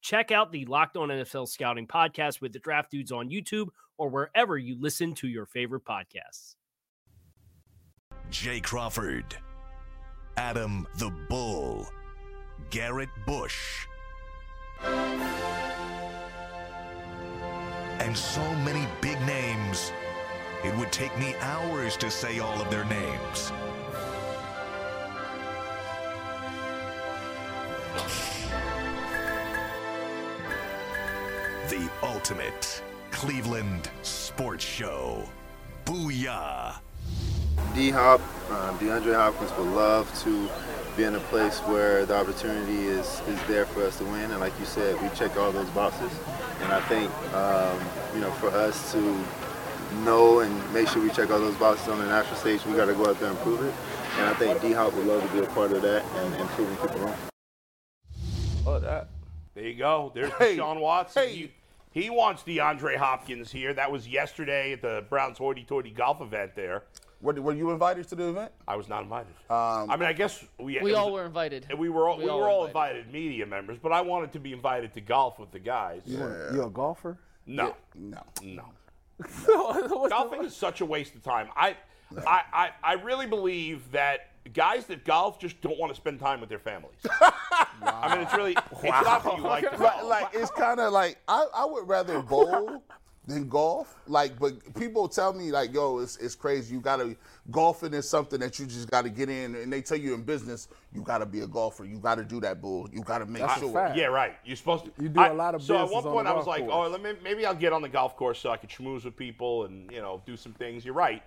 Check out the Locked On NFL Scouting podcast with the Draft Dudes on YouTube or wherever you listen to your favorite podcasts. Jay Crawford, Adam the Bull, Garrett Bush, and so many big names, it would take me hours to say all of their names. The ultimate Cleveland sports show. Booyah! D Hop, um, DeAndre Hopkins would love to be in a place where the opportunity is, is there for us to win. And like you said, we check all those boxes. And I think, um, you know, for us to know and make sure we check all those boxes on the national stage, we got to go out there and prove it. And I think D Hop would love to be a part of that and, and proving people wrong. Oh, that. There you go. There's Hey, Deshaun Watson. hey. He, he wants DeAndre Hopkins here. That was yesterday at the Browns Hoity Toity golf event there. Were, were you invited to the event? I was not invited. Um, I mean, I guess we, We it all was- were invited. We were all, we, We all were were all invited. invited. media members, but I wanted to be invited to golf with the guys. You're a golfer? No, No. no. Golfing is such a waste of time. I, I, I, I really believe that guys that golf just don't want to spend time with their families. I mean, it's really it's not that you like to golf. like it's kind of like I, I would rather bowl than golf. Like, but people tell me like, yo, it's it's crazy. You gotta golfing is something that you just gotta get in, and they tell you in business you gotta be a golfer. You gotta do that bull. You gotta make That's sure. Yeah, right. You're supposed to. You do a a lot of So at one point, the I was like, course. oh, let me, maybe I'll get on the golf course so I could schmooze with people and you know do some things. You're right.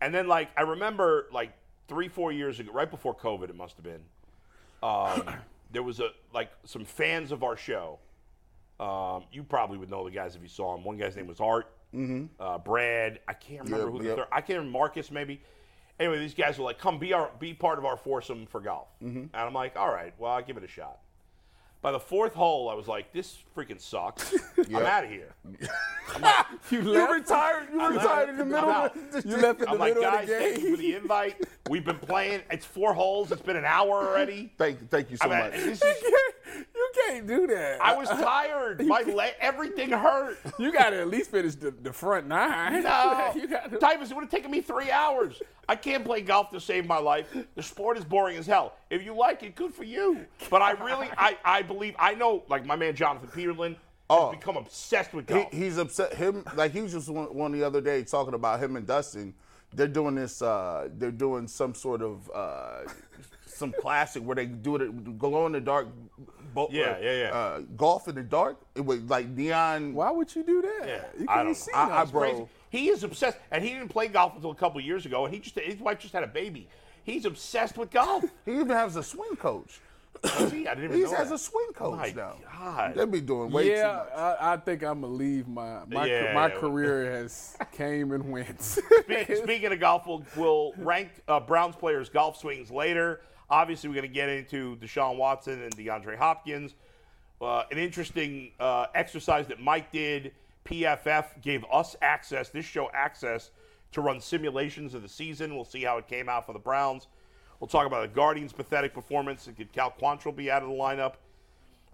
And then like I remember like three, four years ago, right before COVID, it must have been. Um, there was a like some fans of our show. Um, you probably would know the guys if you saw them. One guy's name was Art. Mm-hmm. Uh, Brad. I can't remember Yep, who the yep. third. I can't remember Marcus maybe. Anyway, these guys were like, "Come be our be part of our foursome for golf," Mm-hmm. and I'm like, "All right, well, I'll give it a shot." By the fourth hole, I was like, "This freaking sucks. I'm out of here." You, You retired. You retired in the middle. Of the, You left in the I'm like, middle of guys, the thank you for the invite. We've been playing. It's four holes. It's been an hour already. Thank, thank you so I mean, much. this is- can't, you can't do that. I was tired. My leg, everything hurt. You got to at least finish the, the front nine. No, you got to. Tyvis, it would have taken me three hours. I can't play golf to save my life. The sport is boring as hell. If you like it, good for you. But I really, I, I believe, I know, like my man Jonathan Peterlin has Oh. become obsessed with he, golf. he's upset. Him like he was just one, one the other day talking about him and Dustin. They're doing this. Uh, they're doing some sort of uh, some classic where they do it. Go in the dark. Bo- Yeah, uh, yeah, yeah. Uh, golf in the dark. It was like neon. Why would you do that? Yeah, you I can't don't see I- I bro- crazy. He is obsessed, and he didn't play golf until a couple years ago. And he just his wife just had a baby. He's obsessed with golf. He even has a swing coach. See, I didn't even He know has that. a swing coach My now. God. They be doing way yeah, too much. I, I think I'm gonna leave my my, Yeah, my yeah. career has came and went. Spe- Speaking of golf, we'll, we'll rank uh, Browns players' golf swings later. Obviously, we're going to get into Deshaun Watson and DeAndre Hopkins. Uh, an interesting uh, exercise that Mike did. PFF gave us access, this show access, to run simulations of the season. We'll see how it came out for the Browns. We'll talk about the Guardians' pathetic performance could Cal Quantrill be out of the lineup.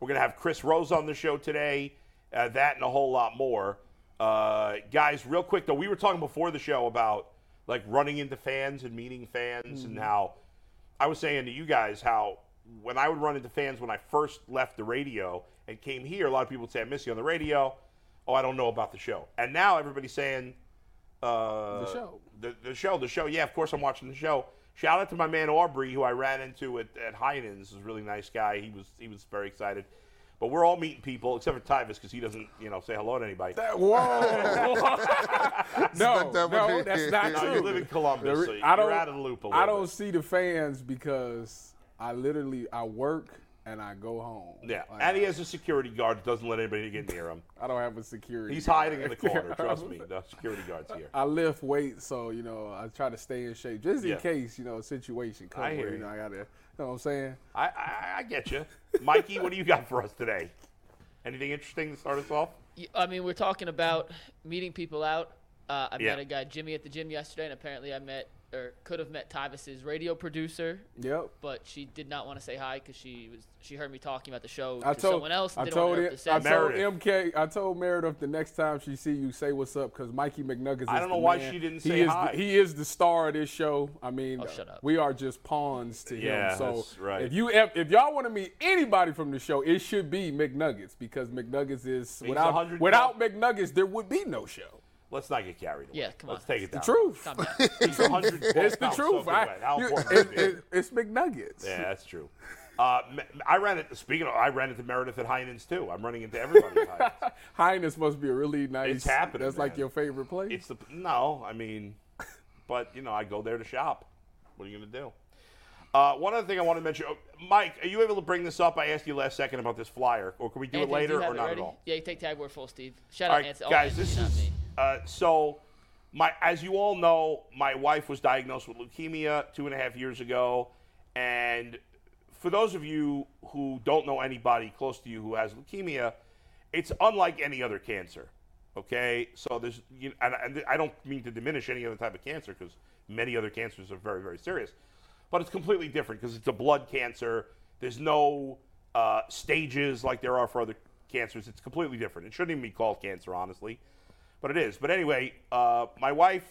We're going to have Chris Rose on the show today. Uh, that and a whole lot more. Uh, guys, real quick though, we were talking before the show about like running into fans and meeting fans and how I was saying to you guys how when I would run into fans when I first left the radio and came here, a lot of people would say, I miss you on the radio. Oh, I don't know about the show. And now everybody's saying, uh, The show. The, the show, the show. Yeah, of course I'm watching the show. Shout out to my man Aubrey, who I ran into at, at Heinen's. Is a really nice guy. He was he was very excited. But we're all meeting people except for Tyvis because he doesn't you know say hello to anybody. That, whoa! no, that no, one. that's not No, true. you live in Columbus, The so you're I don't, out of the loop a little I don't bit. see the fans because I literally I work and I go home. Yeah, Like, and he has a security guard that doesn't let anybody get near him. I don't have a security. He's guard. hiding in the corner. Trust me, the security guard's here. I lift weights, so you know I try to stay in shape just in Yeah. case you know a situation comes I where you you. know I gotta. You know what I'm saying? I, I, I get you, Mikey. What do you got for us today? Anything interesting to start us off? I mean, we're talking about meeting people out. Uh, I Yeah. met a guy, Jimmy, at the gym yesterday, and apparently I met or could have met Tyvis's radio producer, Yep. but she did not want to say hi because she was she heard me talking about the show I to told someone else. I told it, to I anything. told Meredith. MK. I told Meredith the next time she see you, say what's up, because Mikey McNuggets. I don't know the why man. she didn't he say is hi. The, he is the star of this show. I mean, Oh, shut up. we are just pawns to Yeah, him. So that's right. if you if, if y'all want to meet anybody from the show, it should be McNuggets because McNuggets is He's without without McNuggets there would be no show. Let's not get carried away. Yeah, come on. Let's take it The truth. Calm down. It's the truth. I- you- it- is it? it- it's McNuggets. Yeah, that's true. Uh, I ran it. Speaking of, I ran into Meredith at Heinen's too. I'm running into everybody at Heinen's. Highness must be a really nice. It's happening, That's like your favorite place. It's the no. I mean, but you know, I go there to shop. What are you gonna do? Uh, one other thing I want to mention, oh, Mike, are you able to bring this up? I asked you last second about this flyer, or can we do Anthony, it later you have or not ready? at all? Yeah, you take tag word full, Steve. Shout All out right, Anthony. oh, guys, Anthony, this not is me. Uh, so. My, as you all know, my wife was diagnosed with leukemia two and a half years ago, and for those of you who don't know anybody close to you who has leukemia, it's unlike any other cancer. Okay, so there's, you and, and I don't mean to diminish any other type of cancer because many other cancers are very, very serious, but it's completely different because it's a blood cancer. There's no uh, stages like there are for other cancers. It's completely different. It shouldn't even be called cancer, honestly, but it is. But anyway, uh, my wife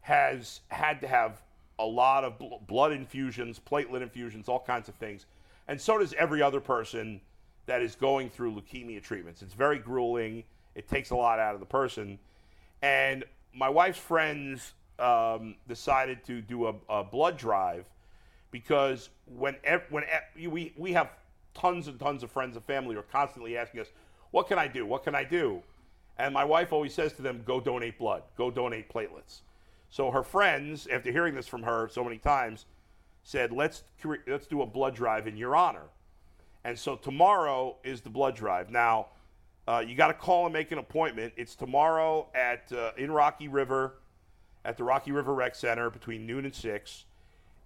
has had to have a lot of bl- blood infusions, platelet infusions, all kinds of things. And so does every other person that is going through leukemia treatments. It's very grueling, it takes a lot out of the person. And my wife's friends um, decided to do a, a blood drive because when, ev- when ev- we, we have tons and tons of friends and family are constantly asking us, What can I do? What can I do? And my wife always says to them, Go donate blood, go donate platelets. So her friends, after hearing this from her so many times, said, "Let's let's do a blood drive in your honor." And so tomorrow is the blood drive. Now, uh, you got to call and make an appointment. It's tomorrow at uh, in Rocky River, at the Rocky River Rec Center between noon and six.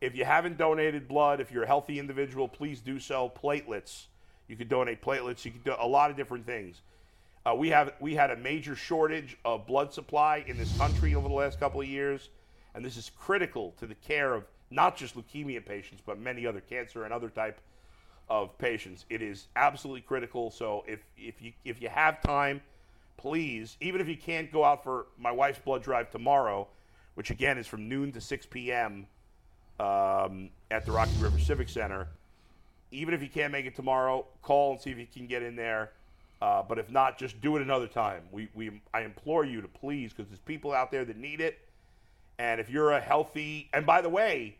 If you haven't donated blood, if you're a healthy individual, please do so. Platelets, you could donate platelets. You could do a lot of different things. Uh, we have we had a major shortage of blood supply in this country over the last couple of years, and this is critical to the care of not just leukemia patients, but many other cancer and other type of patients. It is absolutely critical. So if if you if you have time, please, even if you can't go out for my wife's blood drive tomorrow, which again is from noon to 6 p.m. Um, at the Rocky River Civic Center. Even if you can't make it tomorrow, call and see if you can get in there. Uh, but if not, just do it another time. We, we, I implore you to please, because there's people out there that need it. And if you're a healthy, and by the way,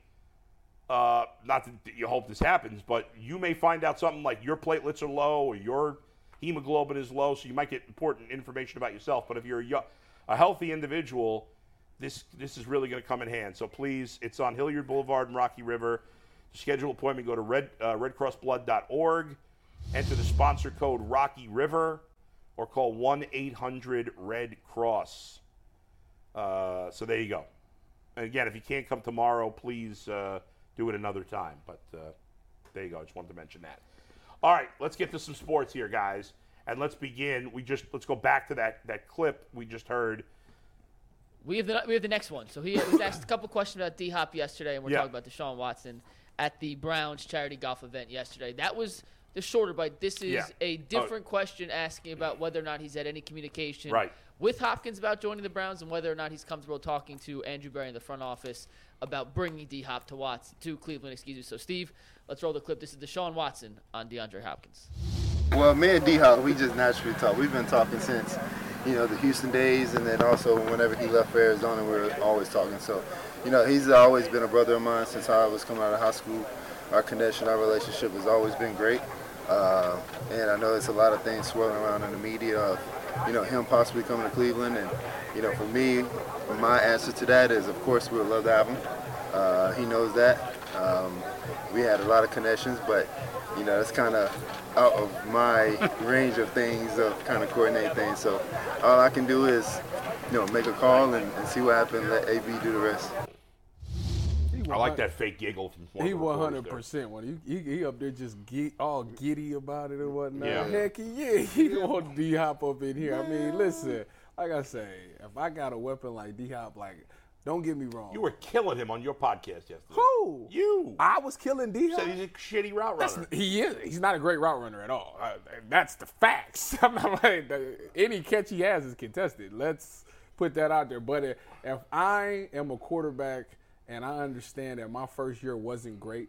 uh, not that you hope this happens, but you may find out something like your platelets are low or your hemoglobin is low, so you might get important information about yourself. But if you're a, yo- a healthy individual, this this is really going to come in hand. So please, it's on Hilliard Boulevard and Rocky River. To schedule appointment, go to red, uh, redcrossblood.org, enter the sponsor code Rocky River, or call 1 800 Red Cross. Uh, so there you go. And again, if you can't come tomorrow, please uh, do it another time. But uh, there you go. I just wanted to mention that. All right, let's get to some sports here, guys, and let's begin. We just let's go back to that that clip we just heard We have the we have the next one. So he was asked a couple questions about D Hop yesterday, and we're Yeah. talking about Deshaun Watson at the Browns charity golf event yesterday. That was the shorter bite. This is Yeah. a oh. different question asking about whether or not he's had any communication Right. with Hopkins about joining the Browns and whether or not he's comfortable talking to Andrew Berry in the front office about bringing D Hop to Watson to Cleveland. Excuse me. So Steve, let's roll the clip. This is Deshaun Watson on DeAndre Hopkins. Well, me and D Hop, we just naturally talk. We've been talking since, you know, the Houston days, and then also whenever he left for Arizona, we were always talking. So, you know, he's always been a brother of mine since I was coming out of high school. Our connection, our relationship has always been great. Uh, and I know there's a lot of things swirling around in the media of, you know, him possibly coming to Cleveland. And, you know, for me, my answer to that is, of course, we would love to have him. Uh, he knows that. Um, we had a lot of connections, but you know, it's kind of out of my range of things of kind of coordinate things. So all I can do is, you know, make a call and, and see what happens. Let AB do the rest. I like that fake giggle from one He the one reporters hundred there. percent when he, he he up there just get all giddy about it and whatnot. Yeah. Heck yeah, he don't want D Hop up in here. I mean, listen, like I say, if I got a weapon like D Hop, like don't get me wrong. You were killing him on your podcast yesterday. who? You. I was killing D said Hop. he's a shitty route That's, runner. he is. He's not a great route runner at all. Uh, that's the facts. I'm not like any catch he has is contested. Let's put that out there. But if, if I am a quarterback and I understand that my first year wasn't great,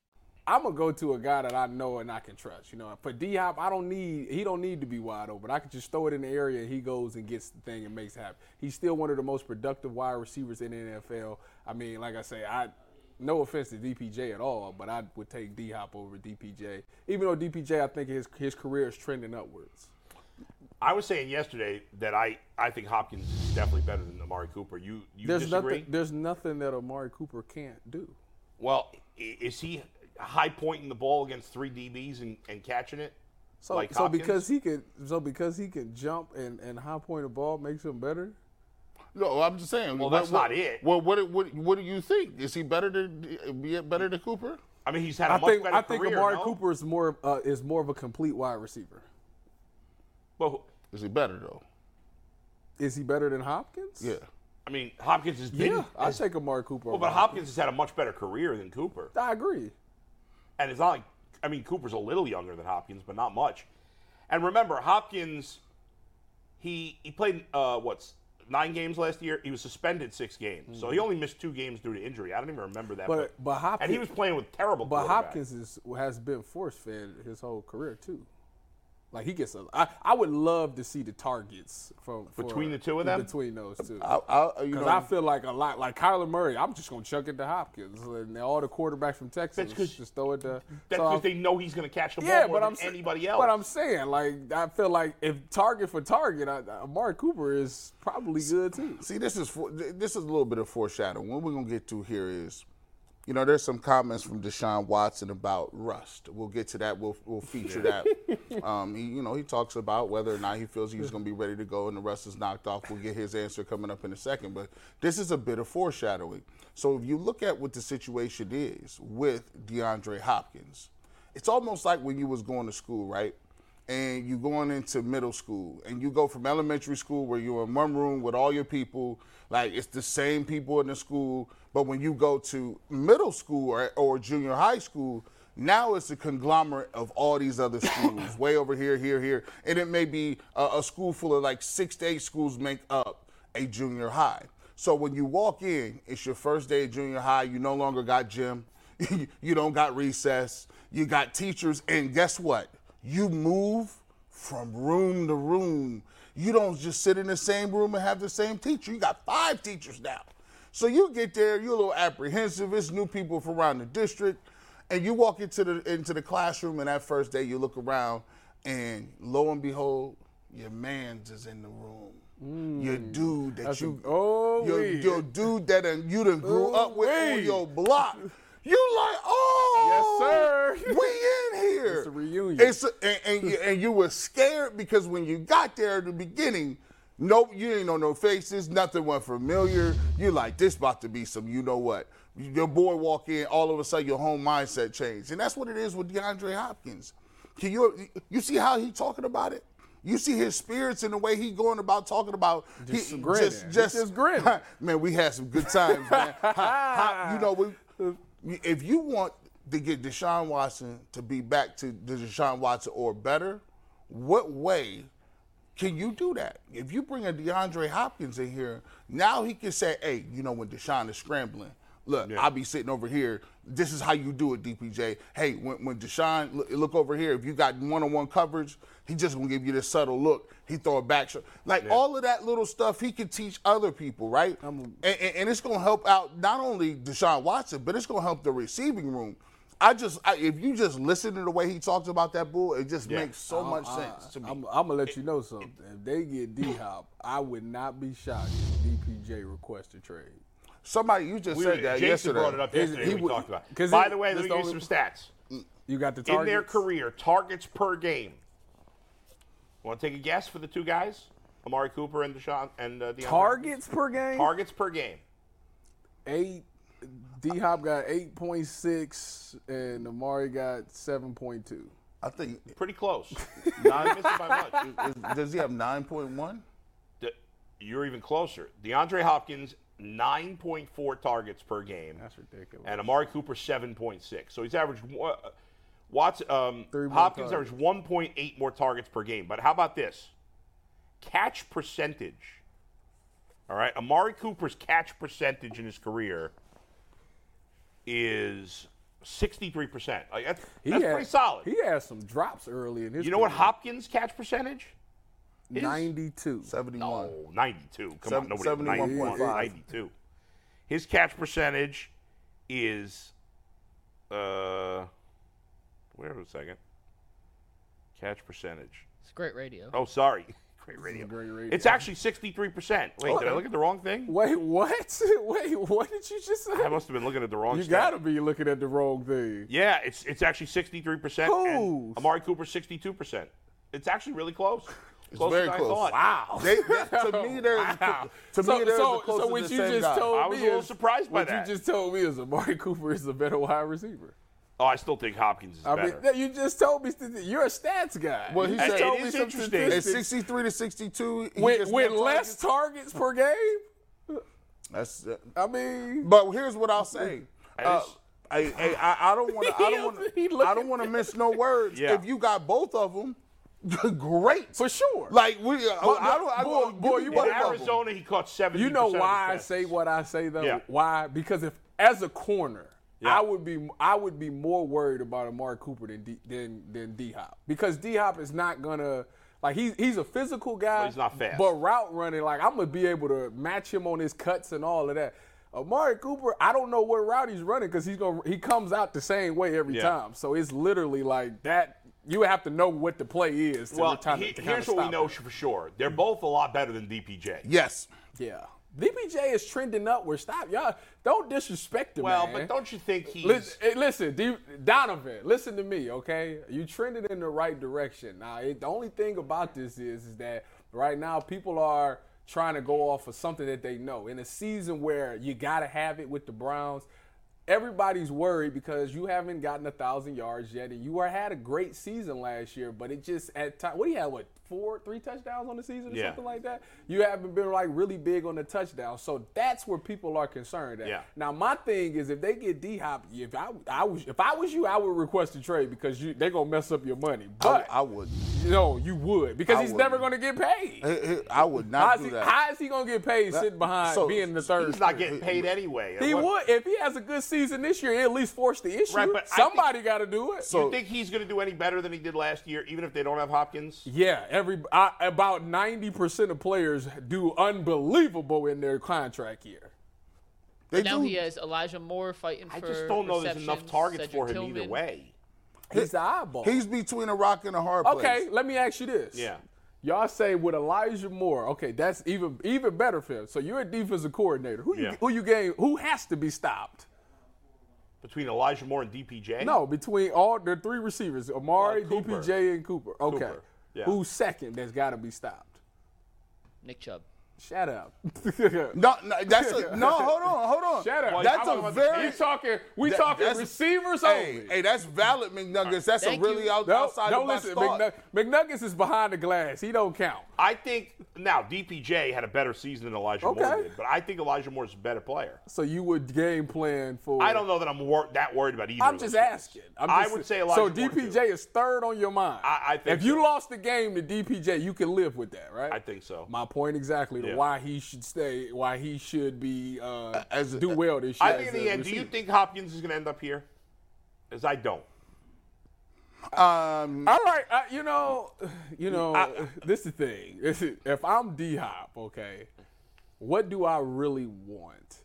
I'm gonna go to a guy that I know and I can trust. You know, for D Hop, I don't need he don't need to be wide open. I can just throw it in the area and he goes and gets the thing and makes it happen. He's still one of the most productive wide receivers in the NFL. I mean, like I say, I no offense to DPJ at all, but I would take D Hop over DPJ. Even though DPJ, I think his his career is trending upwards. I was saying yesterday that I, I think Hopkins is definitely better than Amari Cooper. You you There's disagree? nothing there's nothing that Amari Cooper can't do. Well, is he high pointing the ball against three DBs and, and catching it? So, like so Hopkins? because he can, so because he can jump and, and high point the ball makes him better. No, I'm just saying. Well, what- that's what- not it. Well, what, what what do you think? Is he better than be better than Cooper? I mean, he's had a I much think better I think career. Amari no? Cooper is more uh, is more of a complete wide receiver. Well, Is he better though? Is he better than Hopkins? Yeah. I mean, Hopkins has been. Yeah, I has- take Amari Cooper. well, but Hopkins has had a much better career than Cooper, I agree. And it's not like I mean, Cooper's a little younger than Hopkins, but not much. And remember, Hopkins, he he played uh, what's nine games last year. He was suspended six games, so he only missed two games due to injury. I don't even remember that. But but Hopkins and he was playing with terrible. But. Hopkins is, has been force fed his whole career too. Like he gets a. I, I would love to see the targets from for- Between the two of them? Between those two. I, I, Because I feel like a lot, like Kyler Murray, I'm just gonna chuck it to Hopkins, and all the quarterbacks from Texas just throw it to. That's so I- because they know he's going to catch the ball yeah, more but I'm than anybody else. But I'm saying, like, I feel like if target for target, I, Amari Cooper is probably good too. See, this is for, this is a little bit of foreshadowing. What we're gonna get to here is, you know, there's some comments from Deshaun Watson about rust. We'll get to that. We'll we'll feature that. Um, he, you know, he talks about whether or not he feels he's gonna be ready to go and the rust is knocked off. We'll get his answer coming up in a second. But this is a bit of foreshadowing. So if you look at what the situation is with DeAndre Hopkins, it's almost like when you was going to school, right? and you going into middle school and you go from elementary school where you're in one room with all your people like it's the same people in the school but when you go to middle school or, or junior high school now it's a conglomerate of all these other schools way over here here here. And it may be a, a school full of like six to eight schools make up a junior high. So when you walk in it's your first day of junior high you no longer got gym you don't got recess you got teachers and guess what? You move from room to room. You don't just sit in the same room and have the same teacher. You got five teachers now. So you get there, you're a little apprehensive. It's new people from around the district, and you walk into the into the classroom. And that first day, you look around, and lo and behold, your man's is in the room. your dude that That's a- you, oh, your, your dude that done, you done grew up with on your block. You like, oh, Yes, sir. We in here. It's a reunion. It's a, and, and, you, and you were scared because when you got there at the beginning, nope, you ain't know no faces, nothing went familiar. You like this about to be some, you know what? Your boy walk in, all of a sudden your whole mindset changed, and that's what it is with DeAndre Hopkins. Can you you see how he talking about it? You see his spirits and the way he going about talking about Just he, grinning. just just, just grinning. man, we had some good times, man. How- how- you know, we, if you want to get Deshaun Watson to be back to the Deshaun Watson or better, what way can you do that? If you bring a DeAndre Hopkins in here, now he can say, hey, you know, when Deshaun is scrambling, look, I'll be sitting over here. This is how you do it, DPJ. Hey, when, when Deshaun, look, look over here, if you got one-on-one coverage, he just gonna give you this subtle look. He throw a back shot. Like all of that little stuff he can teach other people, right? and, and, and it's gonna help out not only Deshaun Watson, but it's gonna help the receiving room. I just, I, if you just listen to the way he talks about that bull, it just makes so much sense to me. I'm, I'm gonna let you know something. If they get D Hop, I would not be shocked if DPJ requests a trade. Somebody, you just We said were- that Jason yesterday. brought it up Is- yesterday. he we would- talked about. it. 'cause By it- the way, let that's me give you some stats. You got the targets? In their career, targets per game. Want to take a guess for the two guys, Amari Cooper and Deshaun and uh, DeAndre? Targets per game. Targets per game. Eight. D Hop got eight point six, and Amari got seven point two. I think. Pretty close. Not missing by much. is- does he have nine point one? You're even closer. DeAndre Hopkins, 9.4 targets per game. That's ridiculous. And Amari Cooper, 7.6. So he's averaged. One- Watts, um, Three more Hopkins targets. averaged 1.8 more targets per game. But how about this? Catch percentage. All right. Amari Cooper's catch percentage in his career is 63%. Like, that's that's had- pretty solid. He had some drops early in his. you know what. Hopkins' catch percentage? is? Ninety-two. 71. No, 92. Come Seven- on, nobody 91. 92. His catch percentage is, uh, wait a second. Catch percentage. It's great radio. Oh, sorry. Great radio. great radio. It's actually 63%. Wait, did I look at the wrong thing? Wait, what? Wait, what did you just say? I must have been looking at the wrong thing. You stat. gotta be looking at the wrong thing. Yeah, it's it's actually 63%. Who? And Amari Cooper 62%. It's actually really close. It's Closer very than I thought. Wow. They, they- to me, they're Wow. to So- me they're so- the closest so what to the you same just guy. told I was me a little is- surprised by What that. you just told me is Amari Cooper is a better wide receiver. Oh, I still think Hopkins is I better. mean, you just told me st- you're a stats guy. Well, he said- just told It me is some interesting. It's statistics. 63 to 62. with with less targets. targets per game. That's. Uh, I mean, but here's what I'll say. That Uh, I, I, I- I don't want to. I don't want to. I don't want to miss no words. Yeah. If you got both of them, great. for sure. Like we, I, But- I don't. I, boy- give boy, me you In. Arizona, he caught 70 You know why I say what I say though? Yeah. Why? Because if as a corner, Yeah. I would be I would be more worried about Amari Cooper than D, than than D Hop because D Hop is not gonna like he's he's a physical guy. But he's not fast. But route running, like I'm gonna be able to match him on his cuts and all of that. Amari Cooper, I don't know what route he's running because he's gonna he comes out the same way every Yeah. time. So it's literally like that. You have to know what the play is. To Well, he- to kinda here's what we know it. for sure. They're both a lot better than DPJ. Yes. Yeah. DPJ is trending upward. Stop, y'all. Don't disrespect him. Well, man. but don't you think he's. Listen, hey, listen D- Donovan, listen to me, okay? You trended in the right direction. Now, it, the only thing about this is, is that right now people are trying to go off of something that they know. In a season where you got to have it with the Browns, everybody's worried because you haven't gotten a thousand yards yet, and you are had a great season last year, but it just at time. What do you have? What four, three touchdowns on the season or Yeah. something like that? You haven't been like really big on the touchdown, so that's where people are concerned. At. Yeah. Now my thing is if they get D Hop, if I, I was if I was you, I would request a trade because you they're gonna mess up your money. But I wouldn't. no, you would because I he's never wouldn't. gonna get paid. I- I I would not How's do he, that. how is he gonna get paid sitting behind so- being the third? He's not getting paid anyway. He What- would if he has a good season this year. He at least force the issue. Right, but I think- Somebody got to do it. So- you think he's going to do any better than he did last year, even if they don't have Hopkins? yeah, every I, about ninety percent of players do unbelievable in their contract year. They now do. he has Elijah Moore fighting I for I just don't know there's enough targets Cedric for him either way. He's the eyeball. He's between a rock and a hard place. okay. Let me ask you this. Yeah. Y'all say with Elijah Moore, okay, that's even even better for him. So you're a defensive coordinator. Who Yeah. you who you game? Who has to be stopped? Between Elijah Moore and DPJ? No, between all the three receivers, Amari, Uh, DPJ, and Cooper. Okay, Cooper, yeah. who's second? That's got to be stopped. Nick Chubb. Shut up. No, no, that's a, no. Hold on, hold on. Shut up. That's I'm a very. We talking. We that- talking receivers Hey, only. hey, that's valid, McNuggets. That's Thank a really you. out, no, outside no, the box listen. thought. McNug- McNuggets is behind the glass. He don't count. I think now DPJ had a better season than Elijah Moore did, but I think Elijah Moore's a better player. So you would game plan for. I don't know that I'm wor- that worried about either. I'm of just guys. asking. I'm I would say Elijah Moore. So Moore, DPJ too. is third on your mind. I- I think if you lost the game to DPJ, you can live with that, right? I think so. My point exactly to Yeah. why he should stay, why he should be uh, As a- do well this year. I think in the a end, do you think Hopkins is going to end up here? As I don't. Um, All right, uh, you know, you know, this is the thing. This is- if I'm D Hop, okay, what do I really want?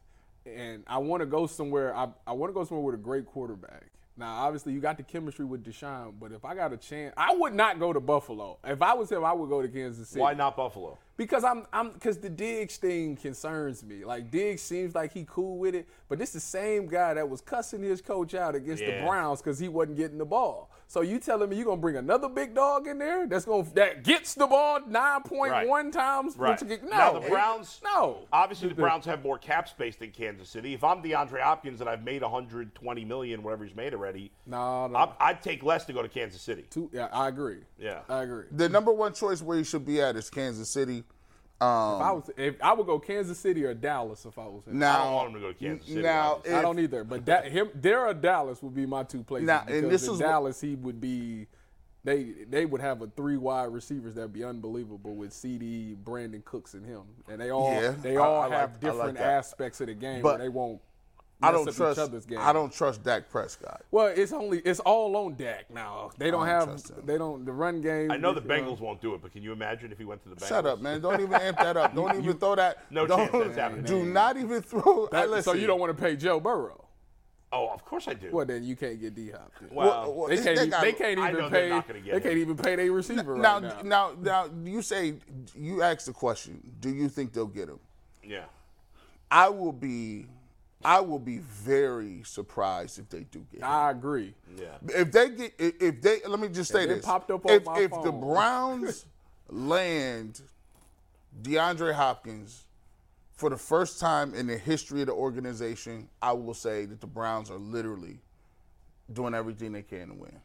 And I want to go somewhere. I, I want to go somewhere with a great quarterback. Now, obviously, you got the chemistry with Deshaun, but if I got a chance, I would not go to Buffalo. If I was him, I would go to Kansas City. Why not Buffalo? Because I'm I'm because the Diggs thing concerns me. Like Diggs seems like he cool with it, but this the same guy that was cussing his coach out against Yeah. the Browns because he wasn't getting the ball. So you telling me you're gonna bring another big dog in there that's gonna that gets the ball nine point one times? Right. which- No, now the Browns. No. Obviously, the Browns have more cap space than Kansas City. If I'm DeAndre Hopkins and I've made 120 million, whatever he's made already, No, no. I'm- I'd take less to go to Kansas City. Two, yeah, I agree. Yeah. I agree. the number one choice where you should be at is Kansas City. Um, If I was, if I would go Kansas City or Dallas if I was him. now, I don't want him to go to Kansas City. Now, obviously. I don't either. But that him, there or Dallas would be my two places. Now, and because this in is what- Dallas, he would be. They they would have a three wide receivers that'd be unbelievable with CD, Brandin Cooks, and him, and they all Yeah, they all I like- have like different that. aspects of the game But where they won't. I don't up trust. each other's game. I don't trust Dak Prescott. Well, it's only it's all on Dak now. They don't don't have they don't the run game. I know the uh, Bengals won't do it, but can you imagine if he went to the Bengals? Shut up, man! Don't even amp that up. Don't even throw that. No don't, chance that's happening. Do not even throw. that- Hey, so you don't want to pay Joe Burrow. Oh, of course I do. Well, then you can't get D Hop. Well, Well, They they can't. even, got- they can't even know they're pay. not get They can't even pay their receiver now, right now. now, now, you say you asked the question. Do you think they'll get him? yeah. I will be. I will be very surprised if they do get him. I agree. Yeah. If they get, if if they, let me just say If this: popped up on if, my if the. Browns land DeAndre Hopkins for the first time in the history of the organization, I will say that the Browns are literally doing everything they can to win.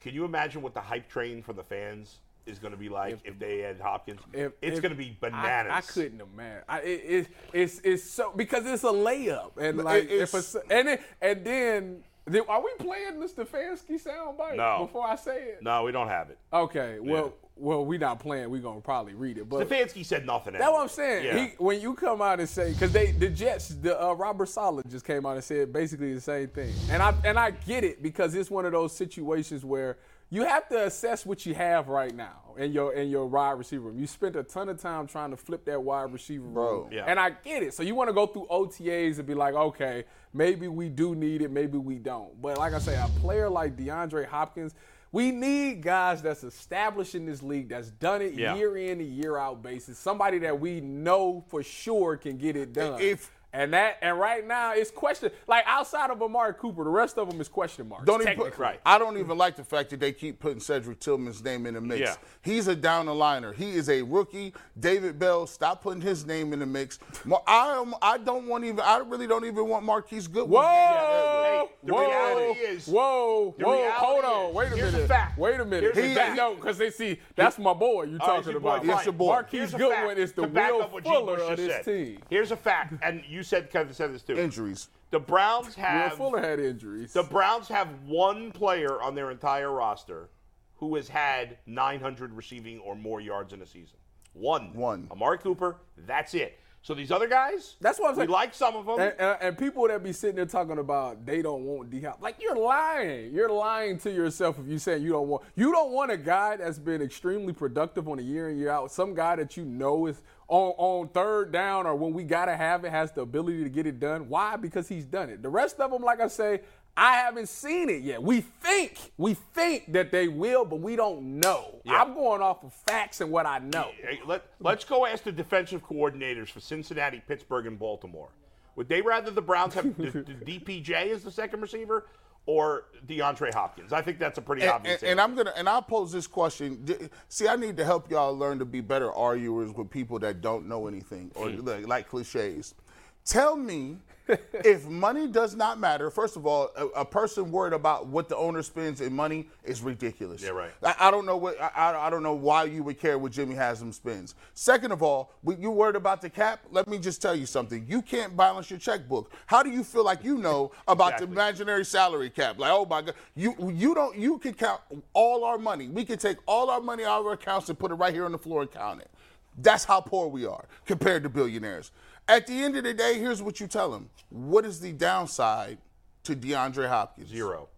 Can you imagine what the hype train for the fans is going to be like if, they had Hopkins? If- it's if- going to be bananas. I, couldn't imagine. I, it, it, it's it's so because it's a layup and like if a, and it, and then are we playing the Stefanski soundbite No. before I say it? No, we don't have it. Okay, well well we not playing. We gonna probably read it, but. Stefanski said nothing. That's what I'm saying. Yeah. He, when you come out and say, because they the Jets, the uh, Robert Saleh just came out and said basically the same thing, and I and I get it because it's one of those situations where you have to assess what you have right now in your in your wide receiver room. You spent a ton of time trying to flip that wide receiver room, Yeah. and I get it. So you want to go through OTAs and be like, okay, maybe we do need it, maybe we don't. But like I say, a player like DeAndre Hopkins. We need guys that's established in this league, that's done it Yeah. year in and year out basis. Somebody that we know for sure can get it done. If- and that and right now it's question like outside of Amari Cooper, the rest of them is question marks. Don't even put, right. I don't even like the fact that they keep putting Cedric Tillman's name in the mix. Yeah. He's a down the liner. He is a rookie. David Bell, stop putting his name in the mix. I am. I don't want even. I really don't even want Marquise Goodwin. Whoa! Hey, the whoa! reality is- whoa! Whoa! Hold on! is- Wait a here's a minute! fact. Wait a minute! Here's a fact. No, because they see that's my boy you oh, All right, talking your boy, about. fine. Yes, your boy. Marquise Here's Goodwin is the to Will up what G. Fuller of this said. team. Here's a fact, and you said Kevin said this too. Injuries. The Browns Will have Fuller had injuries. the Browns have one player on their entire roster who has had 900 receiving or more yards in a season. One. One. Amari Cooper. That's it. So these other guys, That's what I'm saying. we like some of them. And, and, and people that be sitting there talking about they don't want D Hop, like you're lying. You're lying to yourself if you say you don't want. You don't want a guy that's been extremely productive on a year in year out. Some guy that you know is on on third down or when we gotta have it has the ability to get it done. Why? Because he's done it. The rest of them, like I say. I haven't seen it yet. We think, we think that they will, but we don't know. I'm going off of facts and what I know. Hey, let, let's go ask the defensive coordinators for Cincinnati, Pittsburgh, and Baltimore. Would they rather the Browns have the, the DPJ as the second receiver or DeAndre Hopkins? I think that's a pretty And, obvious and- and. I'm gonna and I'll pose this question. See, I need to help y'all learn to be better arguers with people that don't know anything or Hmm. like, like cliches. Tell me if money does not matter. First of all, a, a person worried about what the owner spends in money is ridiculous. Yeah, right. I, I don't know what I, I- don't know why you would care what Jimmy Haslam spends. Second of all, when you worried about the cap, let me just tell you something. You can't balance your checkbook. How do you feel like you know about Exactly. the imaginary salary cap? Like, oh my God, you you don't you can count all our money. We can take all our money out of our accounts and put it right here on the floor and count it. That's how poor we are compared to billionaires. At the end of the day, here's what you tell them. What is the downside to DeAndre Hopkins? Zero.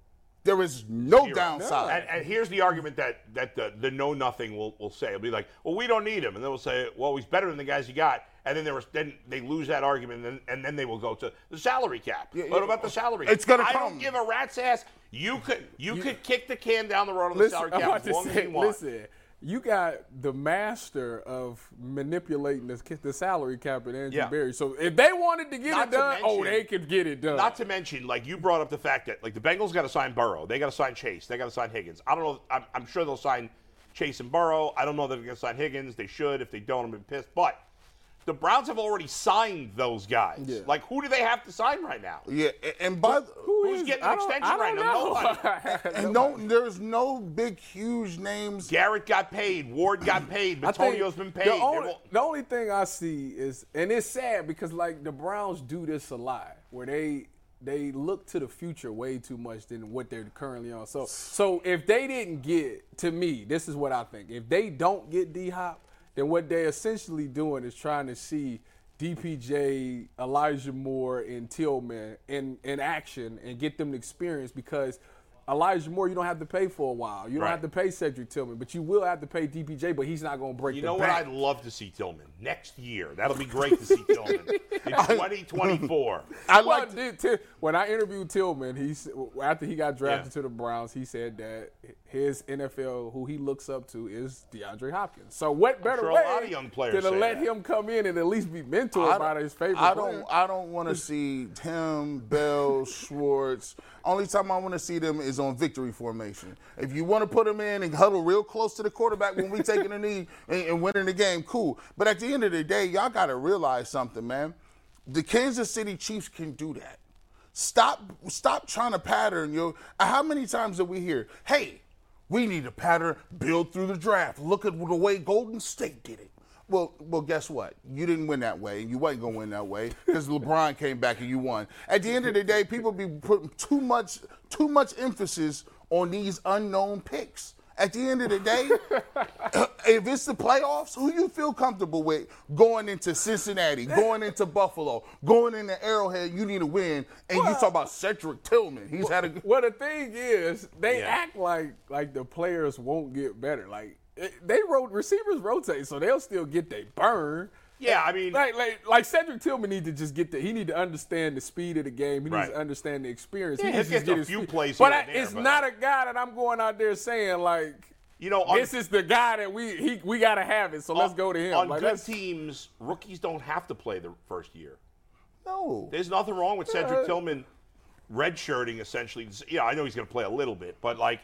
There is no Zero. downside. And, and here's the argument that that the, the know nothing will, will say. It'll be like, well, we don't need him, and then we'll say, well, he's better than the guys you got, and then there was then they lose that argument, and then, and then they will go to the salary cap. Yeah, what yeah. about the salary? It's gonna I come. don't give a rat's ass. You could you, could kick the can down the road on the Listen, salary cap as long as you want. listen, you got the master of manipulating the, the salary cap at Andrew Yeah. Berry. So if they wanted to get Not it done, oh, they could get it done. Not to mention, like you brought up the fact that like the Bengals got to sign Burrow, they got to sign Chase, they got to sign Higgins. I don't know. I'm, I'm sure they'll sign Chase and Burrow. I don't know if they're going to sign Higgins. They should. If they don't, I'm gonna be pissed. But the Browns have already signed those guys. Yeah. Like who do they have to sign right now? Yeah, and by the, Who Who's is- getting an extension I right don't now? know. and no, there's no big, huge names. Garrett got paid. Ward got paid. I think Antonio's been paid. The only, all- the only thing I see is, and it's sad because like the Browns do this a lot, where they they look to the future way too much than what they're currently on. So so if they didn't get to me, this is what I think. If they don't get D Hop, then what they're essentially doing is trying to see DPJ, Elijah Moore, and Tillman in, in action and get them the experience because Elijah Moore, you don't have to pay for a while. You don't Right. have to pay Cedric Tillman, but you will have to pay DPJ, but he's not going to break You the know what? bank. I'd love to see Tillman next year. That'll be great to see Tillman in 2024. I well, like. did- Ti- when I interviewed Tillman, he after he got drafted Yeah. to the Browns, he said that his NFL, who he looks up to, is DeAndre Hopkins. So what better sure a way lot of young players than to let that. him come in and at least be mentored by don't- his favorite I player? don't. I don't want to see him, Bell, Schwartz. Only time I want to see them is on victory formation. If you want to put them in and huddle real close to the quarterback when we taking a knee and, and winning the game, cool. But at the end of the day, y'all got to realize something, man. The Kansas City Chiefs can do that. Stop. Stop trying to pattern. Yo, how many times did we hear? Hey, we need a pattern. Build through the draft. Look at the way Golden State did it. Well, well, guess what? You didn't win that way, and you wasn't gonna win that way because LeBron came back and you won. At the end of the day, people be putting too much, too much emphasis on these unknown picks. At the end of the day, if it's the playoffs, who you feel comfortable with going into Cincinnati, going into Buffalo, going into Arrowhead, you need to win, and you talk about Cedric Tillman. He's had a good. Well, the thing is, they Yeah. act like like the players won't get better. Like they wrote receivers rotate, so they'll still get their burn. Yeah, I mean, Like, like, like Cedric Tillman need to just get the. He need to understand the speed of the game. He Right. needs to understand the experience. Yeah, he needs to get a his few speed. plays But I, there, it's but- not a guy that I'm going out there saying like, you know, on, this is the guy that we he we gotta have it. So let's go to him. On Like, good teams, rookies don't have to play the first year. No. There's nothing wrong with Cedric Yeah. Tillman redshirting essentially. Yeah, I know he's going to play a little bit, but like,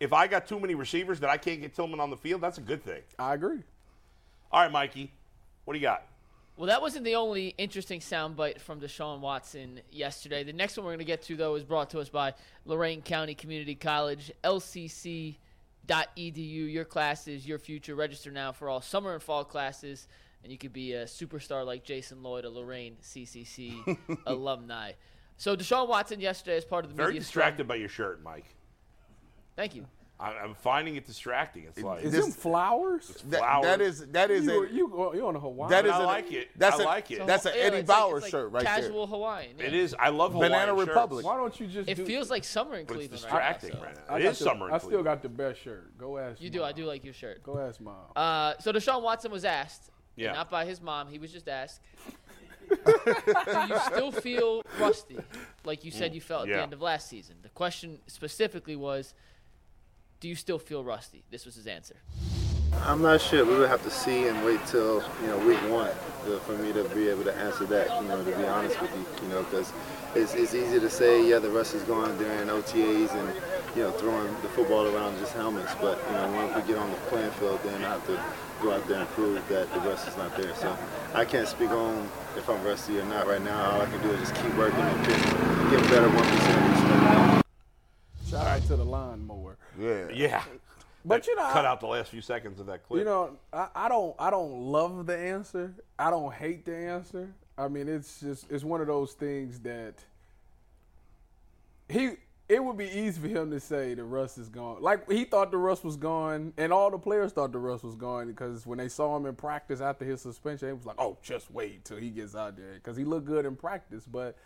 if I got too many receivers that I can't get Tillman on the field, that's a good thing. I agree. All right, Mikey, what do you got? Well, that wasn't the only interesting soundbite from Deshaun Watson yesterday. The next one we're going to get to, though, is brought to us by Lorain County Community College, lcc.edu. Your classes, your future. Register now for all summer and fall classes, and you could be a superstar like Jason Lloyd, a Lorain CCC alumni. So Deshaun Watson yesterday, as part of the Very media distracted by your shirt, Mike. Thank you. I, I'm finding it distracting. It's like Is This- them flowers? That, flowers. that is that is You a you you on a Hawaii? that is I a- like it. That's I a- like it. That's an Yeah, Eddie it's like- Bauer like shirt right there. Casual Hawaiian. yeah. it is. I love Hawaiian Banana shirts, Republic. Why don't you just? It do, feels like summer in but it's Cleveland right now. distracting so- right now. I It the- summer. in I still got the best shirt. Go ask. You do. I do like your shirt. Go ask mom. Uh, so Deshaun Watson was asked, Yeah. not by his mom. He was just asked do you still feel rusty, like you said you felt at the end of last season? The question specifically was, do you still feel rusty? This was his answer. I'm not sure. We would have to see and wait till you know week one to, for me to be able to answer that. You know, to be honest with you, you know, because it's, it's easy to say, yeah, the rust is gone during OTAs and you know throwing the football around just helmets. But you know, once we get on the playing field, then I have to go out there and prove that the rust is not there. So I can't speak on if I'm rusty or not right now. All I can do is just keep working and get, better one percent to the lawnmower. Yeah. Yeah. But you know, cut I- out the last few seconds of that clip. You know, I, I don't I don't love the answer. I don't hate the answer. I mean, it's just it's one of those things that he it would be easy for him to say the Russ is gone. Like he thought the Russ was gone, and all the players thought the Russ was gone because when they saw him in practice after his suspension, it was like, oh, just wait till he gets out there because he looked good in practice, but.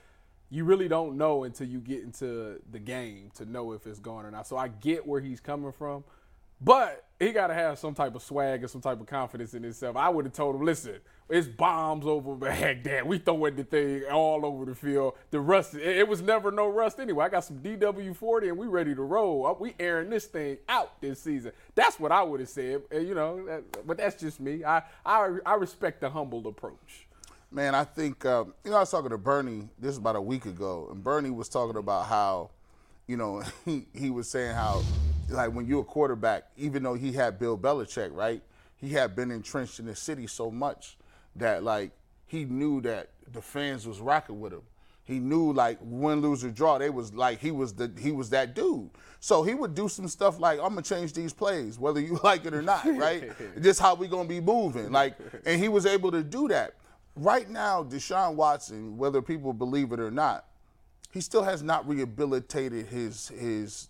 You really don't know until you get into the game to know if it's gone or not. So I get where he's coming from. But he got to have some type of swag and some type of confidence in himself. I would have told him, listen, it's bombs over Baghdad. We throwing the thing all over the field. The rust, it, it was never no rust anyway. I got some DW40 and we ready to roll. Uh, We airing this thing out this season. That's what I would have said. You know, but that's just me. I, I, I respect the humble approach. Man, I think um, you know I was talking to Bernie. This was about a week ago, and Bernie was talking about how, you know, he he was saying how, like when you're a quarterback, even though he had Bill Belichick, right? He had been entrenched in the city so much that like he knew that the fans was rocking with him. He knew like win, lose or draw, they was like he was the he was that dude. So he would do some stuff like I'm gonna change these plays, whether you like it or not, right? Just how we gonna be moving. Like, and he was able to do that. Right now, Deshaun Watson, whether people believe it or not, he still has not rehabilitated his his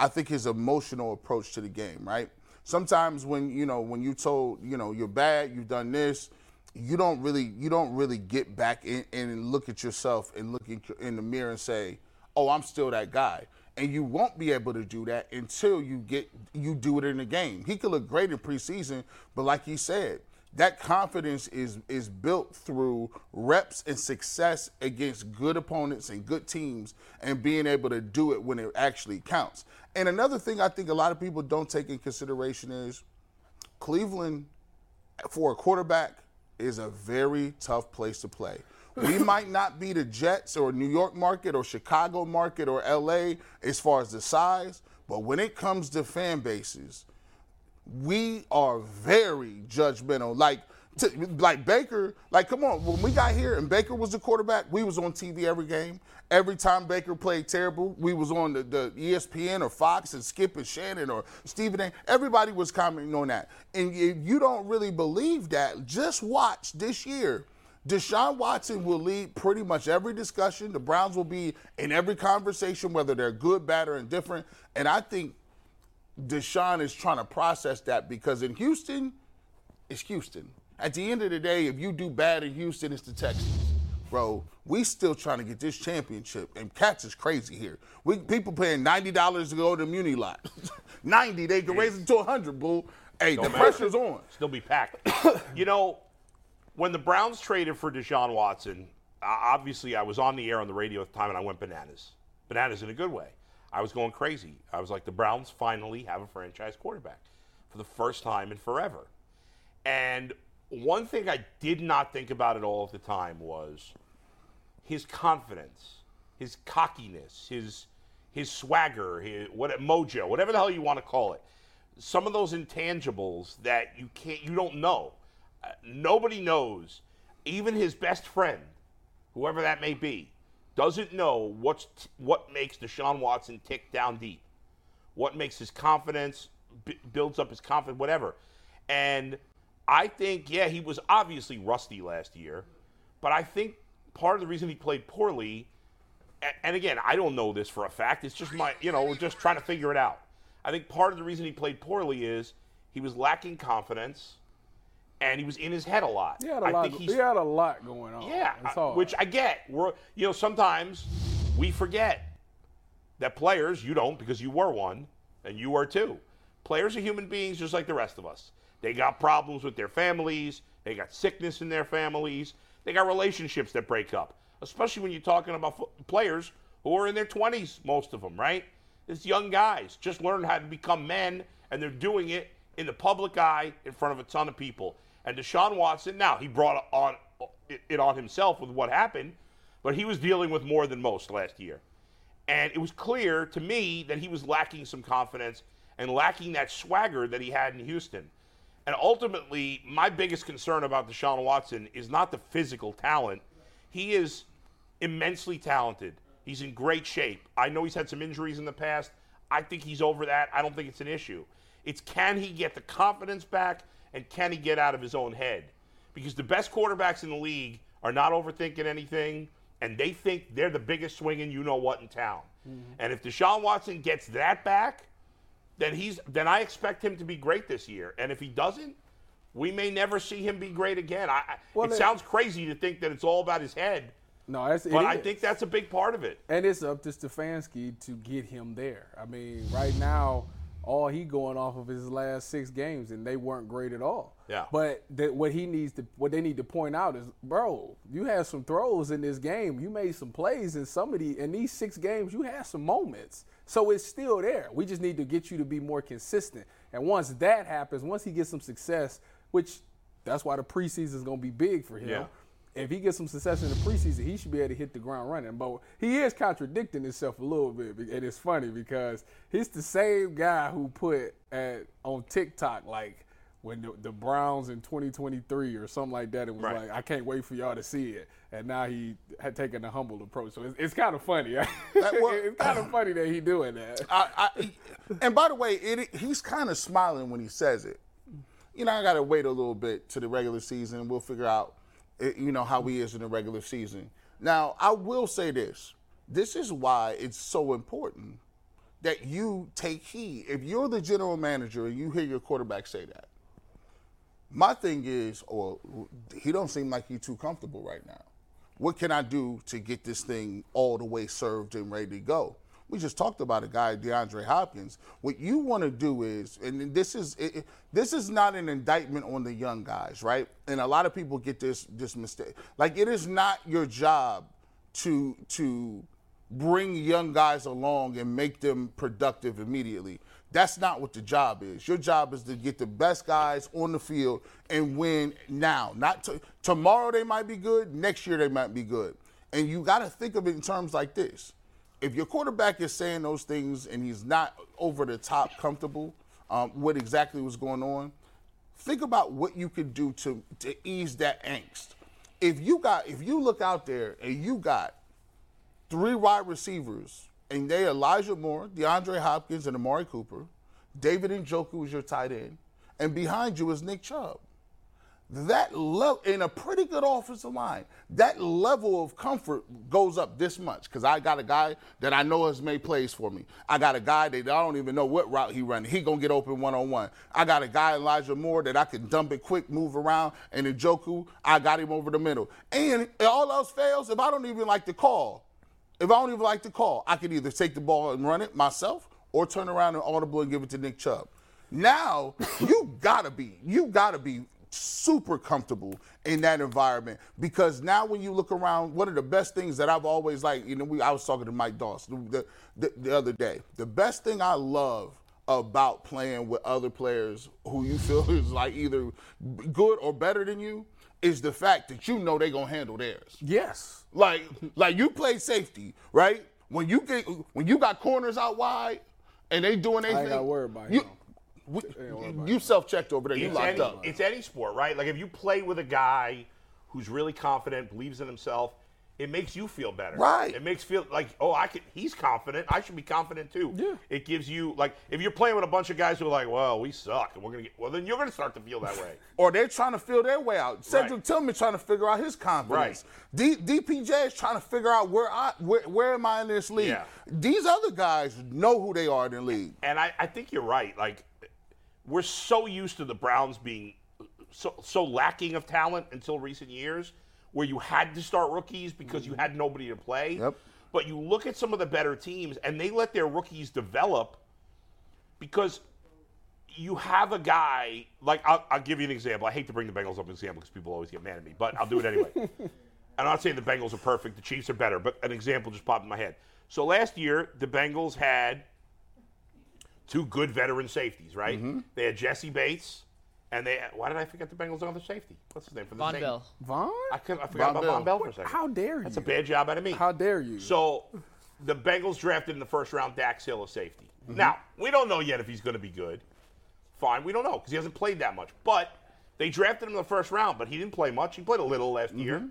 I think his emotional approach to the game, right? Sometimes when you know when you told you know you're bad, you've done this, you don't really you don't really get back in, and look at yourself and look in, in the mirror and say, oh, I'm still that guy. And you won't be able to do that until you get you do it in the game. He could look great in preseason, but like he said, that confidence is is built through reps and success against good opponents and good teams and being able to do it when it actually counts. And another thing I think a lot of people don't take in consideration is Cleveland for a quarterback is a very tough place to play. We might not be the Jets or New York market or Chicago market or LA as far as the size, but when it comes to fan bases, we are very judgmental. Like, t- like Baker, like, come on, when we got here and Baker was the quarterback, we was on TV every game. Every time Baker played terrible, we was on the, the ESPN or Fox and Skip and Shannon or Stephen A. Everybody was commenting on that. And if you don't really believe that, just watch this year. Deshaun Watson will lead pretty much every discussion. The Browns will be in every conversation, whether they're good, bad, or indifferent. And I think Deshaun is trying to process that because in Houston, it's Houston. At the end of the day, if you do bad in Houston, it's the Texans. Bro, we still trying to get this championship, and cats is crazy here. We people paying ninety dollars to go to the Muni lot. Ninety, they can raise it to hundred, boo. Hey, Don't the matter. pressure's on. Still be packed. you know, when the Browns traded for Deshaun Watson, obviously I was on the air on the radio at the time and I went bananas. Bananas in a good way. I was going crazy. I was like, the Browns finally have a franchise quarterback for the first time in forever. And one thing I did not think about at all at the time was his confidence, his cockiness, his his swagger, his what mojo, whatever the hell you want to call it. Some of those intangibles that you can't, you don't know. Uh, nobody knows. Even his best friend, whoever that may be, doesn't know what's what makes Deshaun Watson tick down deep. What makes his confidence b- builds up his confidence, whatever. And I think, yeah, he was obviously rusty last year, but I think part of the reason he played poorly, and again, I don't know this for a fact. It's just my, you know, we're just trying to figure it out. I think part of the reason he played poorly is he was lacking confidence, and he was in his head a lot. He had a I lot. He had a lot going on. yeah, I- which I get. We're you know sometimes we forget that players you don't because you were one and you were too. Players are human beings just like the rest of us. They got problems with their families. They got sickness in their families. They got relationships that break up, especially when you're talking about fo- players who are in their 20s, most of them, right? It's young guys just learned how to become men, and they're doing it in the public eye in front of a ton of people. And Deshaun Watson, now he brought on it on himself with what happened, but he was dealing with more than most last year. And it was clear to me that he was lacking some confidence and lacking that swagger that he had in Houston. And ultimately, my biggest concern about Deshaun Watson is not the physical talent. He is immensely talented. He's in great shape. I know he's had some injuries in the past. I think he's over that. I don't think it's an issue. It's can he get the confidence back and can he get out of his own head? Because the best quarterbacks in the league are not overthinking anything and they think they're the biggest swinging you know what in town. Mm-hmm. And if Deshaun Watson gets that back, then he's then I expect him to be great this year. And if he doesn't, we may never see him be great again. I, I- Well, it it- sounds crazy to think that it's all about his head, No, that's but I think that's a big part of it. And it's up to Stefanski to get him there. I mean, right now, all he going off of his last six games, and they weren't great at all. Yeah. But that what he needs to, what they need to point out is, bro, you had some throws in this game. You made some plays in some of the in these six games. You had some moments, so it's still there. We just need to get you to be more consistent. And once that happens, once he gets some success, which that's why the preseason is going to be big for him Yeah. If he gets some success in the preseason, he should be able to hit the ground running. But he is contradicting himself a little bit, and it's funny because he's the same guy who put at on TikTok like when the, the Browns in 2023 or something like that. It was Right. like I can't wait for y'all to see it, and now he had taken a humble approach. So it's, it's kind of funny. it's kind of funny that he doing that. I, I, and by the way, it, he's kind of smiling when he says it. You know, I got to wait a little bit to the regular season. We'll figure out, you know, how he is in the regular season. Now, I will say this. This is why it's so important that you take heed. If you're the general manager and you hear your quarterback say that, my thing is, or he don't seem like he's too comfortable right now. What can I do to get this thing all the way served and ready to go? We just talked about a guy, DeAndre Hopkins. What you want to do is, and this is it, this is not an indictment on the young guys, right? And a lot of people get this this mistake. Like it is not your job to to bring young guys along and make them productive immediately. That's not what the job is. Your job is to get the best guys on the field and win now. Not to, tomorrow they might be good, next year they might be good. And you got to think of it in terms like this. If your quarterback is saying those things and he's not over the top comfortable um, with exactly what's going on, think about what you could do to to ease that angst. If you got if you look out there and you got three wide receivers, and they Elijah Moore, DeAndre Hopkins, and Amari Cooper. David Njoku is your tight end, and behind you is Nick Chubb. That level in a pretty good offensive line, that level of comfort goes up this much because I got a guy that I know has made plays for me. I got a guy that I don't even know what route he running. He gonna get open one on one. I got a guy Elijah Moore that I can dump it quick, move around, and in Njoku, I got him over the middle. And if all else fails, if I don't even like the call, if I don't even like the call, I can either take the ball and run it myself or turn around and audible and give it to Nick Chubb. Now you gotta be, you gotta be super comfortable in that environment because now when you look around, one of the best things that I've always like, you know, we I was talking to Mike Doss the, the, the other day. The best thing I love about playing with other players who you feel is like either good or better than you is the fact that you know they're gonna handle theirs. Yes. Like like you play safety, right? When you get when you got corners out wide and they doing anything. I ain't got worried about you, him. We- ain't worry about you self checked over there. You It's locked any, up. it's any sport, right? Like if you play with a guy who's really confident, believes in himself, it makes you feel better. Right. It makes feel like, oh, I can. He's confident. I should be confident too. Yeah. It gives you like if you're playing with a bunch of guys who are like, well, we suck, and we're gonna get. Well, then you're gonna start to feel that way. or they're trying to feel their way out. Cedric Right. Tillman trying to figure out his confidence. D, DPJ is trying to figure out where I where, where am I in this league. Yeah. These other guys know who they are in the league. And I, I think you're right. Like, we're so used to the Browns being so, so lacking of talent until recent years, where you had to start rookies because you mm-hmm. had nobody to play. Yep. But you look at some of the better teams, and they let their rookies develop because you have a guy like I'll, I'll give you an example. I hate to bring the Bengals up as an example because people always get mad at me, but I'll do it anyway. and I'm not saying the Bengals are perfect. The Chiefs are better, but an example just popped in my head. So last year, the Bengals had two good veteran safeties, right? Mm-hmm. They had Jessie Bates, and they why did I forget the Bengals other safety? What's his name for the Vonn same- Bell. Vonn? I, could, I forgot Vonn about Vonn Bell. Bell for a second. How dare you? That's a bad job out of me. How dare you? So the Bengals drafted in the first round Dax Hill as safety. Now, we don't know yet if he's going to be good. Fine, we don't know because he hasn't played that much. But they drafted him in the first round, but he didn't play much. He played a little last year.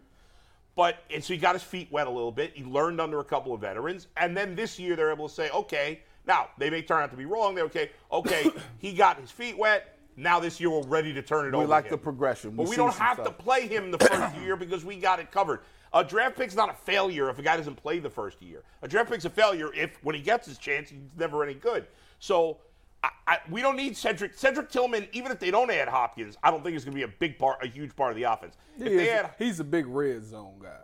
But and so he got his feet wet a little bit. He learned under a couple of veterans, and then this year they're able to say, okay, now they may turn out to be wrong. They're okay. Okay, he got his feet wet. Now this year we're ready to turn it We over. We like the progression. But We we don't have to play him the first year because we got it covered. A draft pick's not a failure if a guy doesn't play the first year. A draft pick's a failure if when he gets his chance he's never any good. So I, I, we don't need Cedric. Cedric Tillman, even if they don't add Hopkins, I don't think it's going to be a big part, a huge part of the offense. He if they is- add he's a big red zone guy.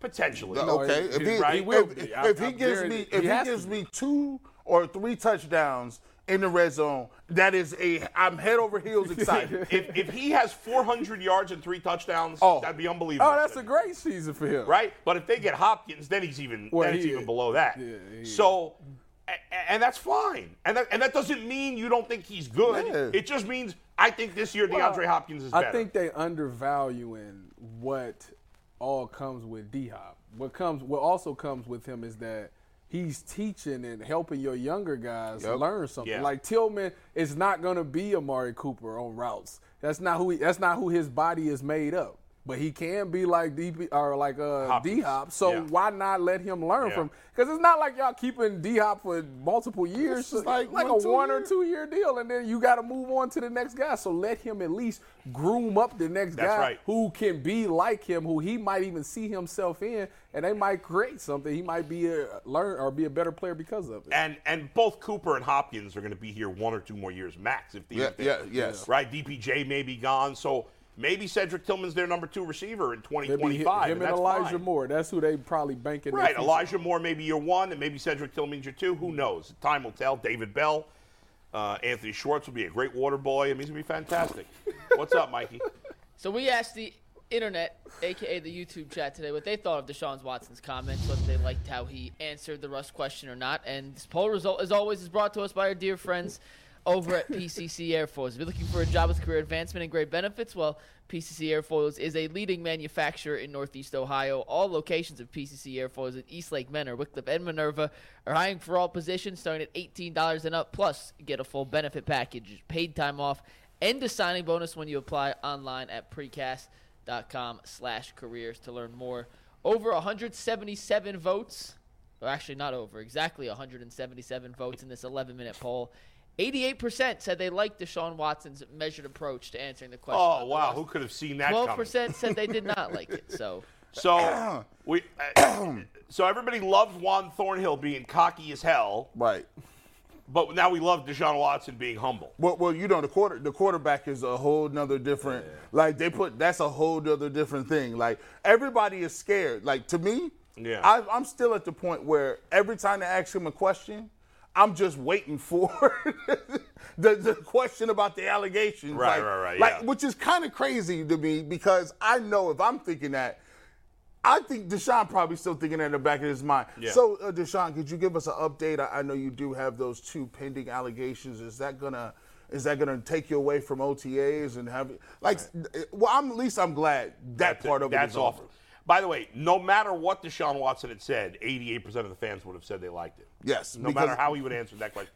Potentially, No, Okay, he- if he- he, right, oh, if- he will if, be. if I- he gives me if he has to gives me two or three touchdowns in the red zone, that is a I'm head over heels excited. if, if he has 400 yards and three touchdowns, Oh. that'd be unbelievable. Oh, that's a great season for him. right? But if they get Hopkins, then he's even Well, then it's he even below that. Yeah, he so, a- a- and that's fine. And that, and that doesn't mean you don't think he's good. Yeah. It just means I think this year Well, DeAndre Hopkins is better. I think they undervaluing what all comes with D Hop. What comes, what also comes with him is that he's teaching and helping your younger guys Yep. learn something. Yeah. Like Tillman is not going to be Amari Cooper on routes. That's not who. He, that's not who his body is made up. But he can be like DP or like uh, D Hop. So Yeah. why not let him learn Yeah. from? Because it's not like y'all keeping D Hop for multiple years. It's just like like like one, a two one or two year deal, and then you got to move on to the next guy. So let him at least groom up the next That's guy right. who can be like him, who he might even see himself in, and they might create something. He might be a learn or be a better player because of it. and and both Cooper and Hopkins are going to be here one or two more years max. If the Yeah, yeah, yes. right. DPJ may be gone, so maybe Cedric Tillman's their number two receiver in It'd 2025. him and that's Elijah fine. Moore. That's who they probably banking. their Right, future Elijah. Moore maybe you're one, and maybe Cedric Tillman's your two. Who knows? Time will tell. David Bell, uh, Anthony Schwartz will be a great water boy. I mean, he's gonna be fantastic. What's up, Mikey? So we asked the internet, aka the YouTube chat today, what they thought of Deshaun Watson's comments, whether they liked how he answered the Russ question or not. And this poll result, as always, is brought to us by our dear friends over at PCC Airfoils. If you're looking for a job with career advancement and great benefits, well, PCC Airfoils is a leading manufacturer in Northeast Ohio. All locations of PCC Airfoils at Eastlake Mentor, Wickliffe, and Minerva are hiring for all positions starting at $18 and up. Plus, get a full benefit package, paid time off, and a signing bonus when you apply online at precast.com slash careers to learn more. Over 177 votes, or actually not over, exactly 177 votes in this 11-minute poll. 88% said they liked Deshaun Watson's measured approach to answering the question. Oh wow, Russ. who could have seen that Twelve coming? percent said they did not like it. So So we, uh, so everybody loved Juan Thornhill being cocky as hell, right. but now we love Deshaun Watson being humble. Well, well, you know, the quarter the quarterback is a whole nother different. Like they put that's a whole nother different thing. Like everybody is scared. Like to me, Yeah. I, I'm still at the point where every time they ask him a question, I'm just waiting for the, the question about the allegations. Right, like, right, right, Like, yeah. which is kind of crazy to me because I know if I'm thinking that. I think Deshaun probably still thinking that in the back of his mind. Yeah. So, uh, Deshaun, could you give us an update? I, I know you do have those two pending allegations. Is that gonna is that gonna take you away from OTAs and have like? uh, Well, I'm at least I'm glad that part of it that's is over. By the way, no matter what Deshaun Watson had said, 88% of the fans would have said they liked it. Yes, No matter how he would answer that question.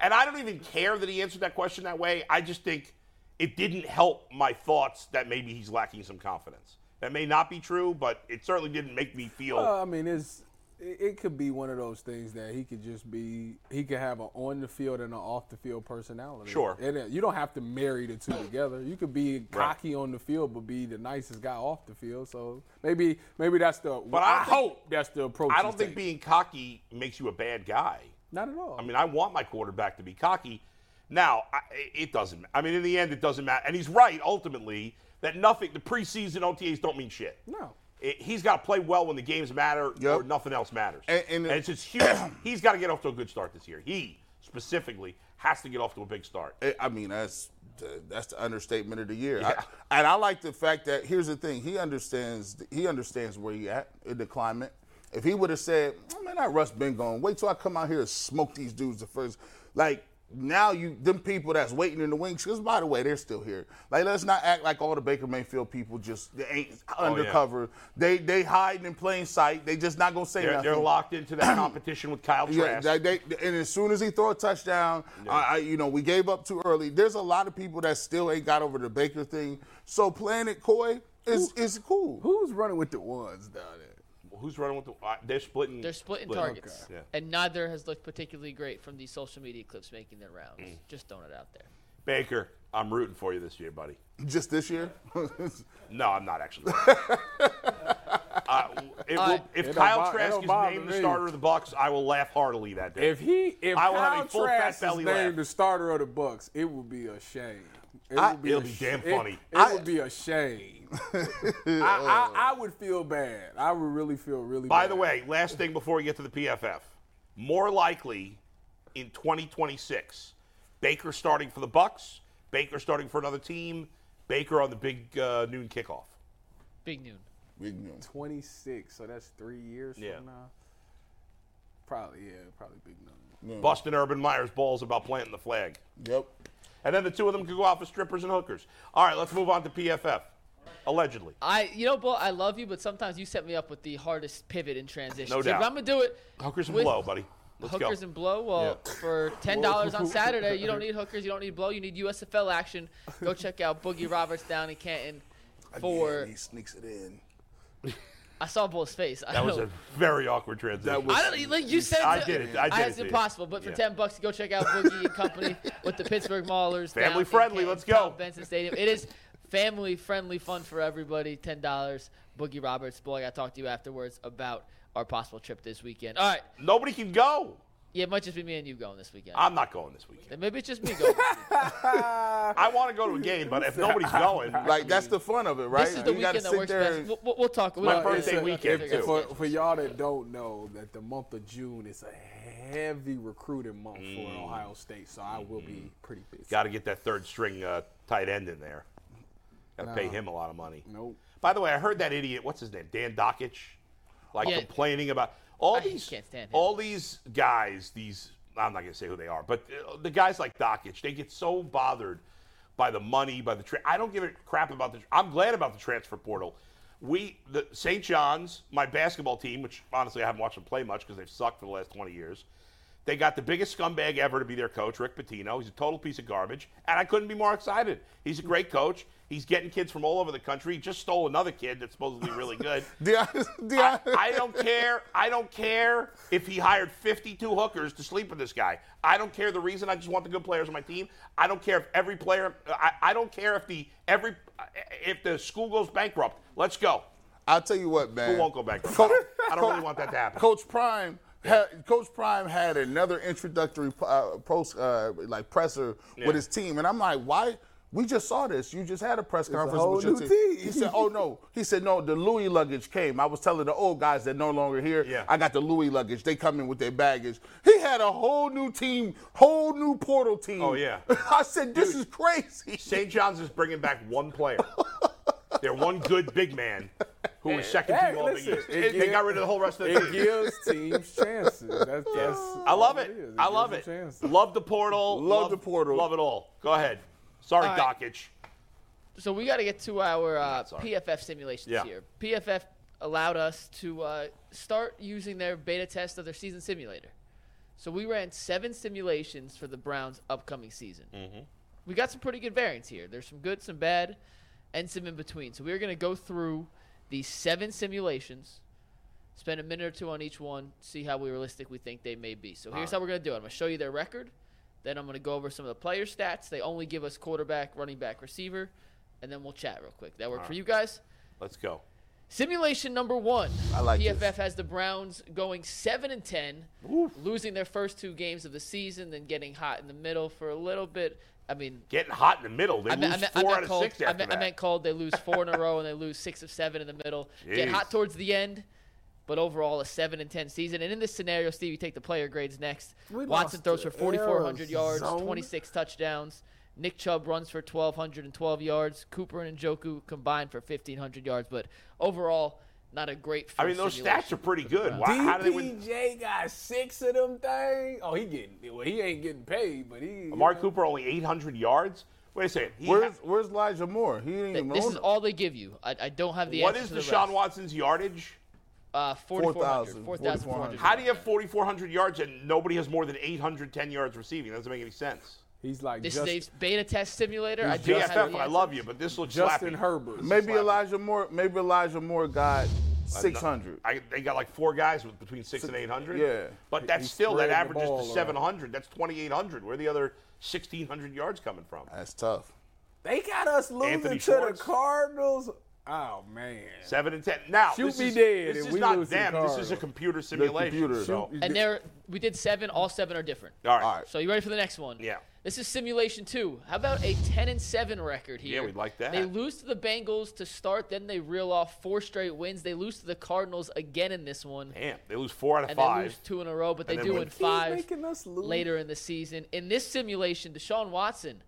and I don't even care that he answered that question that way. I just think it didn't help my thoughts that maybe he's lacking some confidence. That may not be true, but it certainly didn't make me feel. I mean, it's it, could be one of those things that he could just be he could have an on the field and an off the field personality. Sure. and you don't have to marry the two together. You could be cocky on the field but be the nicest guy off the field. So maybe maybe that's the. But I I think- hope that's the approach. I don't think taking. being cocky makes you a bad guy. not at all. I mean, I want my quarterback to be cocky. Now, I, it doesn't. I mean, in the end, it doesn't matter. And he's right ultimately that nothing. The preseason OTAs don't mean shit. no. It- he's got to play well when the games matter Yep. or nothing else matters. And- and- it's just huge. he's got to get off to a good start this year. He specifically has to get off to a big start. I- I mean, that's that's the understatement of the year. I- and I like the fact that here's the thing: he understands he understands where he at in the climate. If he would have said, oh, "Man, that Russ been gone. Wait till I come out here and smoke these dudes the first, like now you them people that's waiting in the wings. Because by the way, they're still here. Like let's not act like all the Baker Mayfield people just they ain't Oh, yeah. undercover. They they hiding in plain sight. They just not gonna say They're, nothing. they're locked into that competition with Kyle Yeah, Trask. they, they- and as soon as he throw a touchdown, I, I, you know, we gave up too early. There's a lot of people that still ain't got over the Baker thing. So playing it coy is is cool. Who's running with the ones down there? Who's running with the? Uh, they're splitting. They're splitting split. targets, Yeah. and neither has looked particularly great from these social media clips making their rounds. Mm. Just throwing it out there. Baker, I'm rooting for you this year, buddy. Just this year? No, I'm not actually. uh, it will, Uh, if It Kyle bo- Trask is named the starter of the Bucs, I will laugh heartily that day. If he, if I will have Kyle a full fat Trask is named laugh. the starter of the Bucs, it would be a shame. It I- would be It'll a be sh- damn it- funny. It, would be a shame. I, I, I would feel bad. I would really feel really. Bad. By bad. the way, last thing before we get to the PFF, more likely in 2026, Baker starting for the Bucs, Baker starting for another team, Baker on the big uh, noon kickoff. Big noon. Big news. 26, so that's three years Yeah. from now. Probably, yeah, probably big number. Busting Urban Meyer's balls about planting the flag. Yep. And then the two of them could go out for strippers and hookers. All right, let's move on to PFF. Allegedly. I, you know, Bull, I love you, but sometimes you set me up with the hardest pivot in transition. No So if doubt. I'm gonna do it. Hookers and with blow, buddy. Let's hookers go. and blow. Well, Yeah. for ten dollars on Saturday, you don't need hookers, you don't need blow, you need USFL action. Go check out Boogie Roberts down in Canton. For Again, he sneaks it in. I saw Bull's face. I That was don't- a very awkward transition. That was- I don't like you said. I did it. I did It's it to impossible, but for Yeah. ten bucks, go check out Boogie and Company with the Pittsburgh Maulers. Family friendly, let's go. Benson Stadium. It is family friendly, fun for everybody. Ten dollars. Boogie Roberts. Boy, I got to talk to you afterwards about our possible trip this weekend. All right. Nobody can go. Yeah, it might just be me and you going this weekend. I'm not going this weekend. Then maybe it's just me going. I want to go to a game, but if nobody's going, Like that's the fun of it, right? This is the you weekend that works there best. We'll, we'll, we'll talk. We'll My we'll birthday figure- weekend, too. for, for y'all that don't know, that the month of June is a heavy recruiting month Mm. for Ohio State, so I will be pretty busy. got to get that third string uh, tight end in there. Got to pay him a lot of money. Nope. By the way, I heard that idiot. What's his name? Dan Dakich, like Yeah. complaining about all I these can't stand him. all these guys. These I'm not gonna say who they are, but uh, the guys like Dakich, they get so bothered by the money, by the. Tra- I don't give a crap about the. I'm glad about the transfer portal. We the St. John's, my basketball team, which honestly I haven't watched them play much because they've sucked for the last 20 years. They got the biggest scumbag ever to be their coach, Rick Pitino. He's a total piece of garbage, and I couldn't be more excited. He's a great coach. He's getting kids from all over the country. He just stole another kid that's supposedly really good. Deion- I, Deion- I don't care. I don't care if he hired 52 hookers to sleep with this guy. I don't care the reason. I just want the good players on my team. I don't care if every player. I, I don't care if the every if the school goes bankrupt. Let's go. I'll tell you what, man. Who won't go bankrupt? I don't really want that to happen. Coach Prime. Had, Coach Prime had another introductory uh, post, uh, like presser Yeah. with his team, and I'm like, why? We just saw this. You just had a press a conference whole with your new team. team. He said, "Oh no." He said, "No, the Louis luggage came. I was telling the old guys that no longer here. Yeah. I got the Louis luggage. They come in with their baggage. He had a whole new team, whole new portal team. Oh, yeah. I said, "This Dude. is crazy." St. John's is bringing back one player. They're one good big man who was second Hey, team all Big listen, East. it They gives- got rid of the whole rest of the It team. gives teams chances. That's, that's I love it. it. is. I love it. Love the portal. Love the portal. Love it all. Go ahead. Sorry, All right. Dakich. So we got to get to our uh, sorry. PFF simulations Yeah. here. PFF allowed us to uh, start using their beta test of their season simulator. So we ran seven simulations for the Browns' upcoming season. Mm-hmm. We got some pretty good variants here. There's some good, some bad, and some in between. So we're going to go through these seven simulations, spend a minute or two on each one, see how realistic we think they may be. So here's how we're going to do it. I'm going to show you their record. Then I'm going to go over some of the player stats. They only give us quarterback, running back, receiver, and then we'll chat real quick. That work for you guys? Let's go. Simulation number one. I like PFF this. has the Browns going seven and ten, losing their first two games of the season, then getting hot in the middle for a little bit. I mean, Getting hot in the middle. They I lose meant, I meant, I four meant out of cold. six I after meant, I meant cold. They lose four in a row and they lose six of seven in the middle. Get hot towards the end. But overall a seven and ten season. And in this scenario, Steve, you take the player grades next. We Watson throws for 4,400 yards, 26 touchdowns. Nick Chubb runs for 1,212 yards. Cooper and Njoku combined for 1,500 yards. But overall, not a great. I mean, those stats are pretty good. Why, how do they win? Got six of them things. Oh, he getting well. He ain't getting paid, but he. Amari Cooper only 800 yards. Wait a second. Where's ha- Where's Elijah Moore? He ain't Th- even This on is all they give you. I, I don't have the what answer is to the Deshaun rest. Watson's yardage? Uh, 4,400. 4,000, 4,400. How do you have 4,400 yards and nobody has more than 810 yards receiving? That doesn't make any sense. He's like This just, is a beta test simulator. I don't have PFF, the I love you, but this looks Justin slappy. Herbert. Maybe Slappy. Elijah Moore. Maybe Elijah Moore got six hundred. I, they got like four guys with between six and 800. yeah. But that's He still, that averages to 700. That's 2,800. Where are the other 1,600 yards coming from? That's tough. They got us losing Anthony to Schwartz. the Cardinals. Oh man. Seven and ten. Now, Shoot me is, dead This is not lose to them. This is a computer simulation. computer. So, And there, we did seven. All seven are different. all right. All right. So you ready for the next one? Yeah. This is simulation two. How about a 10 and 7 record here? Yeah, we'd like that. They lose to the Bengals to start, then they reel off four straight wins. They lose to the Cardinals again in this one. Damn, they lose four out of And they lose two in a row, but they do win. win five us lose. later in the season. In this simulation, Deshaun Watson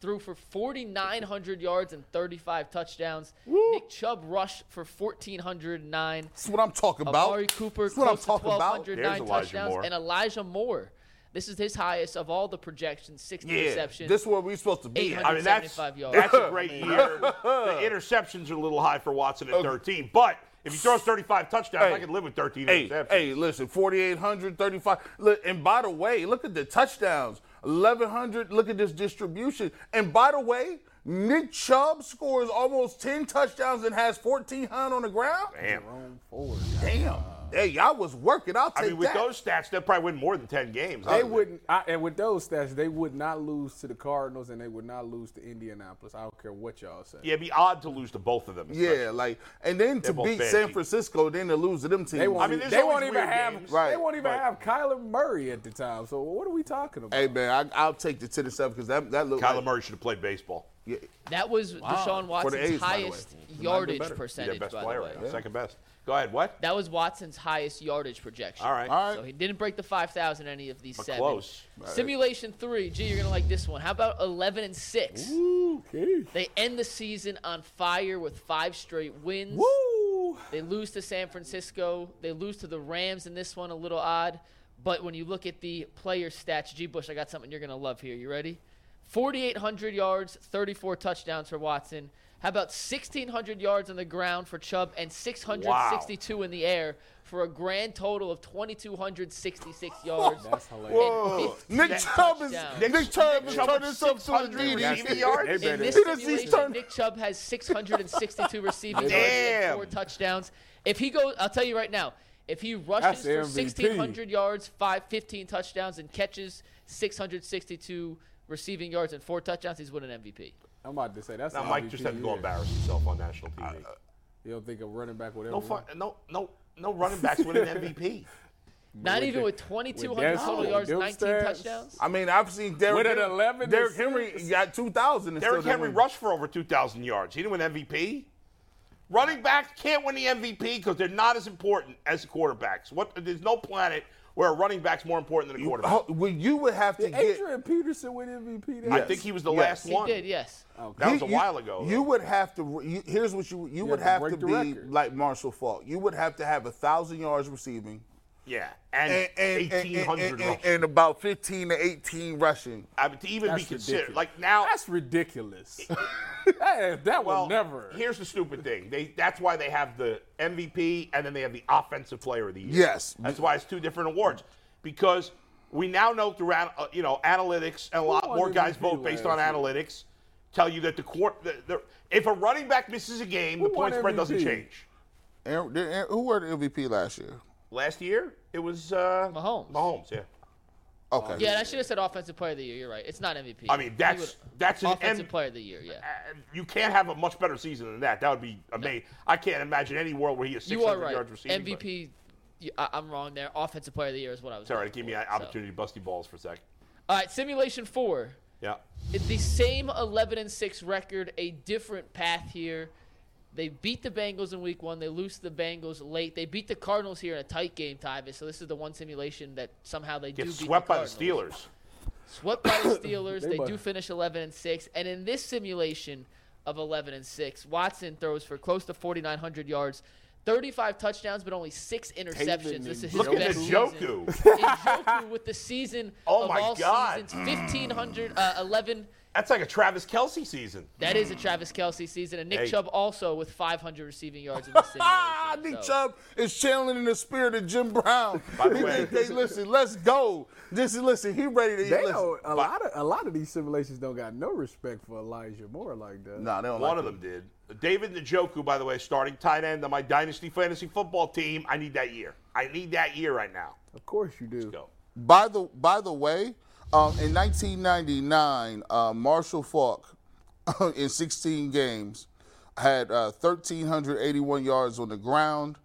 threw for 4,900 yards and 35 touchdowns. Nick Chubb rushed for 1,409. That's what I'm talking about. Amari Cooper That's what I'm close to talking about. 1,209 There's Elijah touchdowns. Moore. And Elijah Moore. This is his highest of all the projections, 60 Yeah, receptions. This is where we're supposed to be. 800. I mean, that's yards. that's a great year. the interceptions are a little high for Watson at 13, but if he throws 35 touchdowns, I can live with 13 Hey, interceptions. hey, listen, 4,800, 35. Look, and by the way, look at the touchdowns. 1,100, look at this distribution. And by the way, Nick Chubb scores almost 10 touchdowns and has 1,400 on the ground. Damn. Damn. Hey, y'all was working. I'll take I mean, with that. those stats, they'll probably win more than 10 games. They wouldn't, I, and with those stats, they would not lose to the Cardinals, and they would not lose to Indianapolis. I don't care what y'all say. Yeah, it'd be odd to lose to both of them. yeah, like, and then to beat San teams. Francisco, then to lose to them teams. They won't, I mean, they won't even weird have, games. Right, they won't even right. have Kyler Murray at the time. So what are we talking about? Hey, man, I, I'll take the 10 and 7 because that, that looked Kyler like, Murray should have played baseball. Yeah, That was Deshaun For the Watson's A's, by the highest Might have been yardage percentage, their best by player, the way. right now, second best. Go ahead. What? That was Watson's highest yardage projection. All right. All right. So he didn't break the 5,000 any of these But seven. close. Simulation three. Gee, you're gonna like this one. How about 11 and six? Okay. They end the season on fire with five straight wins. Woo! They lose to San Francisco. They lose to the Rams in this one, a little odd. But when you look at the player stats, G. Bush, I got something you're going to love here. You ready? 4,800 yards, 34 touchdowns for Watson. How about 1,600 yards on the ground for Chubb and 662 in the air for a grand total of 2,266 yards? That's hilarious. Whoa. Nick Chubb is touchdowns. Nick Chubb is turning with himself to a 600 receiving yards? In this He does- he's simulation, turned- Nick Chubb has 662 receiving yards and four touchdowns. If he goes, I'll tell you right now, if he rushes for 1,600 yards, five, 15 touchdowns, and catches 662 receiving yards and four touchdowns, he's winning MVP. I'm about to say that's Now, an Mike MVP just had to go embarrass himself on national TV. Uh, you don't think a running back would ever? no, win? fun, no, no, no running backs winning MVP. Not even the- with 2,200 total them- yards, 19 stats. touchdowns. I mean, I've seen Derrick Henry. 11 and Derrick six. Henry got 2,000. and Derrick Henry win. rushed for over 2,000 yards. He didn't win MVP. Running backs can't win the MVP because they're not as important as the quarterbacks. What? There's no planet where a running back's more important than a quarterback. Oh, well, you would have to Did get. Adrian Peterson win MVP? Then? I think he was the Yes. last He one. He did, yes. That was a You- while ago. You would have to. You, here's what you you, would have have to to, be record. like Marshall Faulk. You would have to have a thousand yards receiving yeah, and, and, and, and, 1,800 and, and, rushing. and about 15 to 18 rushing. I mean, to even That's be considered ridiculous. like now. That's ridiculous. that that well, will never. Here's the stupid thing. They that's why they have the MVP and then they have the Offensive Player of the Year. Yes. that's why it's two different awards because we now know through uh, you know analytics and a lot won more guys vote based on analytics tell you that the court the, the, if a running back misses a game, the Who won point spread doesn't change. Aaron, did who were the MVP last year? Last year it was uh, Mahomes. Mahomes, yeah. Okay. Yeah, and I should have said Offensive Player of the Year. You're right. It's not MVP. I mean, that's- would- that's an Offensive M- Player of the Year, yeah. Uh, You can't have a much better season than that. That would be amazing. I can't imagine any world where he has 600 You are right. yards receiving. MVP, you- I, I'm wrong there. Offensive Player of the Year is what I was Sorry, all right. going Give me for, an so. opportunity to busty balls for a sec. All right, simulation four. Yeah. It's the same 11 and 6 record, a different path here. They beat the Bengals in week one. They lose to the Bengals late. They beat the Cardinals here in a tight game, Tyvis. So this is the one simulation that somehow they Get do beat swept the by the Steelers. Swept by the Steelers. They they do finish 11 and 6. And in this simulation of 11 and 6, Watson throws for close to 4,900 yards, 35 touchdowns, but only six interceptions. This is his Look at best the season. Joku. Njoku with the season Oh of my all God. seasons, 1,500, uh, 11. That's like a Travis Kelce season. That is a Travis Kelce season. And Nick Hey. Chubb also with 500 receiving yards in this Ah, simulation. Nick So- Chubb is channeling in the spirit of Jim Brown. By the way- think, hey, listen, let's go. This is listen. He ready to. They listen. don't, a lot of a lot of these simulations don't got no respect for Elijah Moore like that. Nah, they don't One like of him. them did. David Njoku, by the way, starting tight end on my Dynasty Fantasy Football team. I need that year. I need that year right now. Of course you do. Go. By the by the way, um, in 1999, uh, Marshall Faulk, in 16 games, had uh, 1,381 yards on the ground,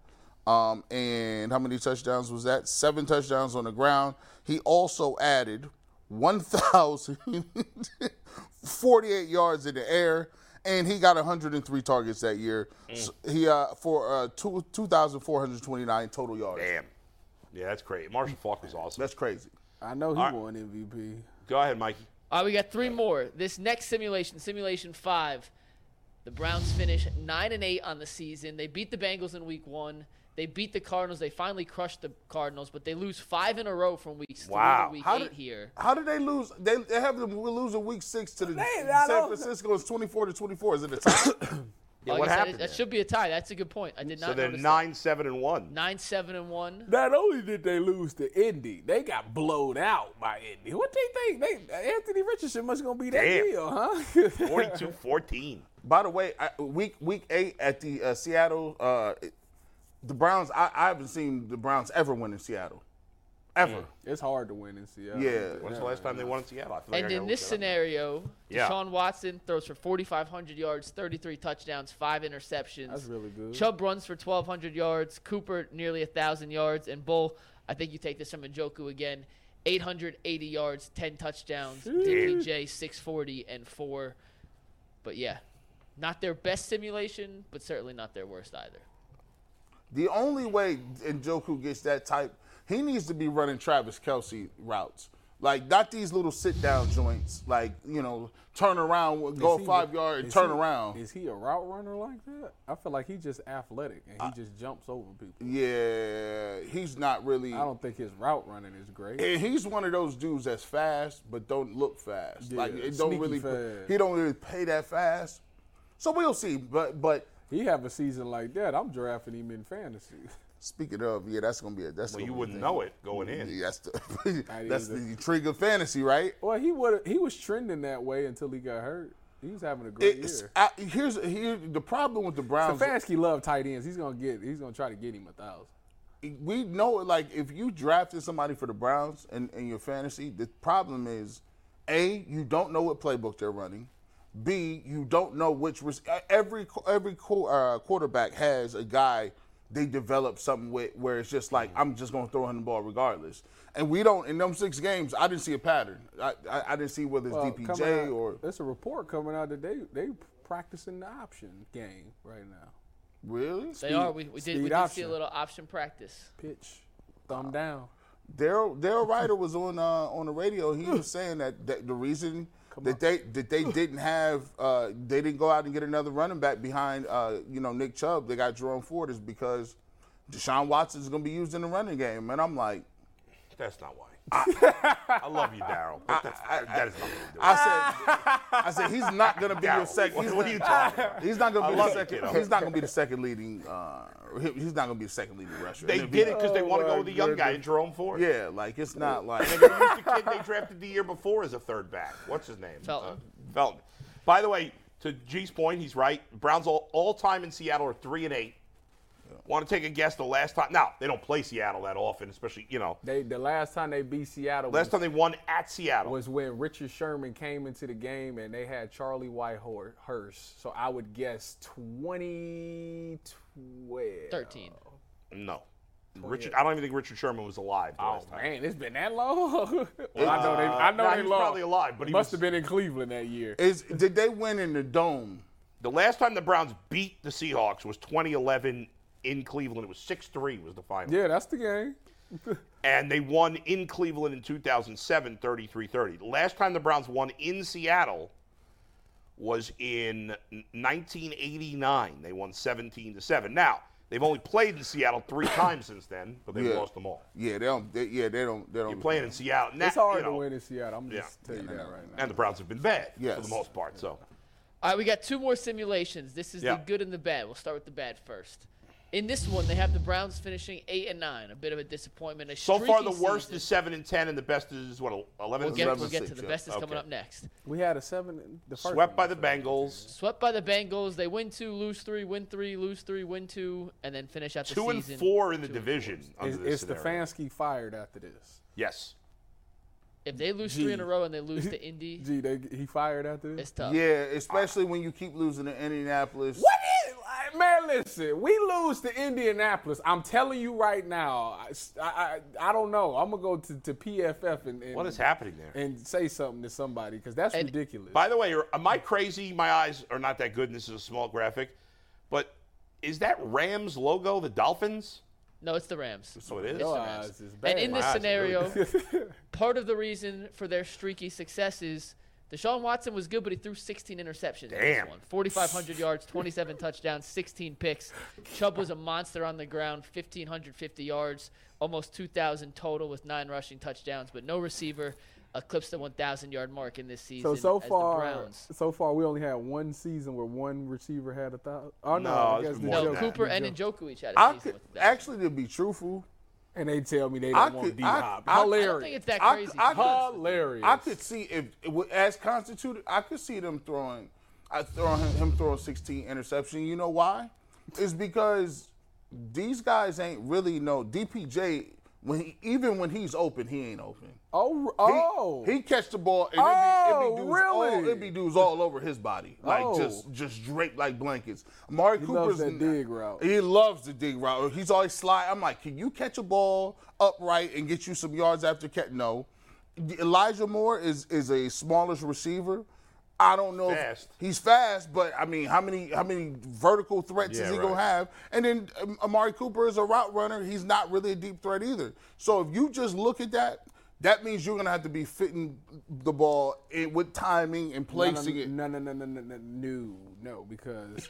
um, and how many touchdowns was that? Seven touchdowns on the ground. He also added 1,048 yards in the air. And he got 103 targets that year. So he uh, for uh, 2,429 total yards. Damn. Yeah, that's great. Marshall Faulk was awesome. That's crazy. I know he All right. won MVP. Go ahead, Mikey. All right, we got three more. This next simulation, simulation five, the Browns finish nine and eight on the season. They beat the Bengals in week one. They beat the Cardinals. They finally crushed the Cardinals, but they lose five in a row from weeks Wow. three to week How eight did- here. How did they lose? They, they have them lose a week six to the I San Francisco. It's twenty four to twenty four. Is it a tie? Yeah, Like what said, happened? That there? should be a tie. That's a good point. I did not so they're notice nine, seven, and one. Nine, seven, and one. Not only did they lose to Indy, they got blown out by Indy. What do they think? They Anthony Richardson must gonna be that Damn. deal, huh? 42-14. By the way, I, week week eight at the uh, Seattle, uh, the Browns. I, I haven't seen the Browns ever win in Seattle, ever. Mm. it's hard to win in Seattle. Yeah. When's the last time they won in Seattle? I feel like And I in gotta this look that up. scenario, Yeah. Deshaun Watson throws for 4,500 yards, 33 touchdowns, five interceptions. That's really good. Chubb runs for 1,200 yards. Cooper nearly 1,000 yards. And Bull, I think you take this from Njoku again, 880 yards, 10 touchdowns. DPJ 640 and four. But yeah, not their best simulation, but certainly not their worst either. The only way Njoku gets that type, he needs to be running Travis Kelce routes. Like not these little sit down joints. Like you know, turn around, go he- five yard, and turn he- around. Is he a route runner like that? I feel like he's just athletic and he just jumps over people. Yeah, he's not really. I don't think his route running is great. And he's one of those dudes that's fast but don't look fast. Yeah, like it don't really fast. he don't really pay that fast. So we'll see. But but He have a season like that, I'm drafting him in fantasy. speaking of, yeah, that's gonna be a that's Well, you wouldn't thing. know it going in. Yeah, that's the I that's the either. intrigue of fantasy, right? Well, he would he was trending that way until he got hurt. He's having a great It's, year. I, here's here the problem with the Browns. Stefanski love tight ends. He's gonna get. He's gonna try to get him a thousand. we know it like if you drafted somebody for the Browns in, in your fantasy, the problem is A, you don't know what playbook they're running. B, you don't know which res- every every uh, quarterback has a guy they develop something with where it's just like I'm just going to throw him the ball regardless. And we don't in them six games. I didn't see a pattern. I I, I didn't see whether it's Well, DPJ out- or there's a report coming out that they they practicing the option game right now. really. They are. We, we did, we speed did see a little option practice. Pitch, thumb down. Daryl Daryl Ruiter was on uh, on the radio. He was saying that, that the reason that they that they didn't have uh, they didn't go out and get another running back behind uh, you know Nick Chubb. They got Jerome Ford is because Deshaun Watson is going to be used in the running game. And I'm like, That's not why. I love you, Daryl. that's- That is not what we're doing. I said I said he's not going to be your second. what- he's what not- are you talking about? He's not going I to be the second. He's not going to be the second leading. Uh, he's not going to be the second leading rusher. They he- did it because they want to Oh, go with the young guy, goodness. Jerome Ford. Yeah, like it's not like. And they're going to use the kid they drafted the year before as a third back. What's his name? Felton. Uh, Felton. By the way, to G's point, he's right. Browns all, all time in Seattle are three and eight. Want to take a guess the last time? Now they don't play Seattle that often, especially you know. They the last time they beat Seattle Last was, time they won at Seattle. was when Richard Sherman came into the game and they had Charlie Whitehurst. So I would guess 2012. 13. no. Richard, I don't even think Richard Sherman was alive. The Oh last time. man, it's been that long. well, I know they. I know nah, they he was lost. probably alive, but he must was- have been in Cleveland that year. Is did they win in the dome The last time the Browns beat the Seahawks was 2011 in Cleveland. It was 6-3 was the final. Yeah, that's the game. and they won in Cleveland in 2007 33-30. The last time the Browns won in Seattle was in 1989. They won 17 to 7. Now, they've only played in Seattle 3 times since then, but they've Yeah. lost them all. Yeah, they don't. They, yeah, they don't. They don't. You're playing in Seattle. Now, it's hard you know, to win in Seattle. I'm Yeah. just tell you that right now. And the Browns have been bad for the most part, so All right, we got two more simulations. This is Yeah. the good and the bad. We'll start with the bad first. In this one, they have the Browns finishing eight and nine. A bit of a disappointment. A so far streaky the worst season. is 7 and 10 and the best is what 11 We'll and get, 6. we'll get to the best is coming Okay. up next. We had a seven. The first Swept by the. Bengals. Swept by the Bengals. They win two, lose three, win three, lose three, win two, and then finish out the Two and 4 in the two division Is, is. Stefanski fired after this? Yes. If they lose three in a row and they lose to Indy, Gee, they, he fired after this. it's tough. Yeah, especially when you keep losing to Indianapolis. What is, like, man? Listen, we lose to Indianapolis. I'm telling you right now. I, I, I don't know. I'm gonna go to, to PFF and, and What is happening there? and say something to somebody because that's And- ridiculous. By the way, am I crazy? My eyes are not that good, and this is a small graphic. But is that Rams logo the Dolphins? No, it's the Rams. So it is. Your the Rams. eyes is And in My this scenario, really part of the reason for their streaky success is Deshaun Watson was good, but he threw 16 interceptions in this one. 4,500 yards, 27 touchdowns, 16 picks. Chubb was a monster on the ground, 1,550 yards, almost 2,000 total with nine rushing touchdowns, but no receiver eclipsed the 1,000 yard mark in this season. so so as the far, Browns. so far we only had one season where one receiver had a thousand. Oh no, No, I guess the more No, than joke- that. Cooper and joke. Njoku each had a I season could with actually to be truthful. And they tell me they don't want could- D I- Hop. I- I Hilarious. I don't think it's that crazy. I- to be hilarious. I could see if as constituted, I could see them throwing, I throwing him, him throwing 16 interception. You know why? It's because these guys ain't really no DPJ. When he, even when he's open, he ain't open. Oh, He, oh, he catch the ball and Oh, it be, it be dudes all, really? it be dudes all over his body, like Oh. just just draped like blankets. Amari He Cooper's loves that dig route. He loves the dig route. He's always slide. I'm like, can you catch a ball upright and get you some yards after catch? No. Elijah Moore is is a smallish receiver. I don't know. if- he's fast, but I mean, how many how many vertical threats Yeah, is he right. gonna have? And then um, Amari Cooper is a route runner. He's not really a deep threat either. So if you just look at that, that means you're gonna have to be fitting the ball in, with timing and placing no, no, it. No, no, no, no, no, no, no, no, because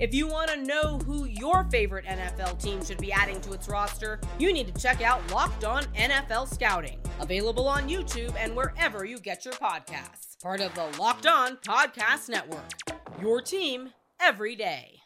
If you want to know who your favorite NFL team should be adding to its roster, you need to check out Locked On NFL Scouting, available on YouTube and wherever you get your podcasts. Part of the Locked On Podcast Network. Your team every day.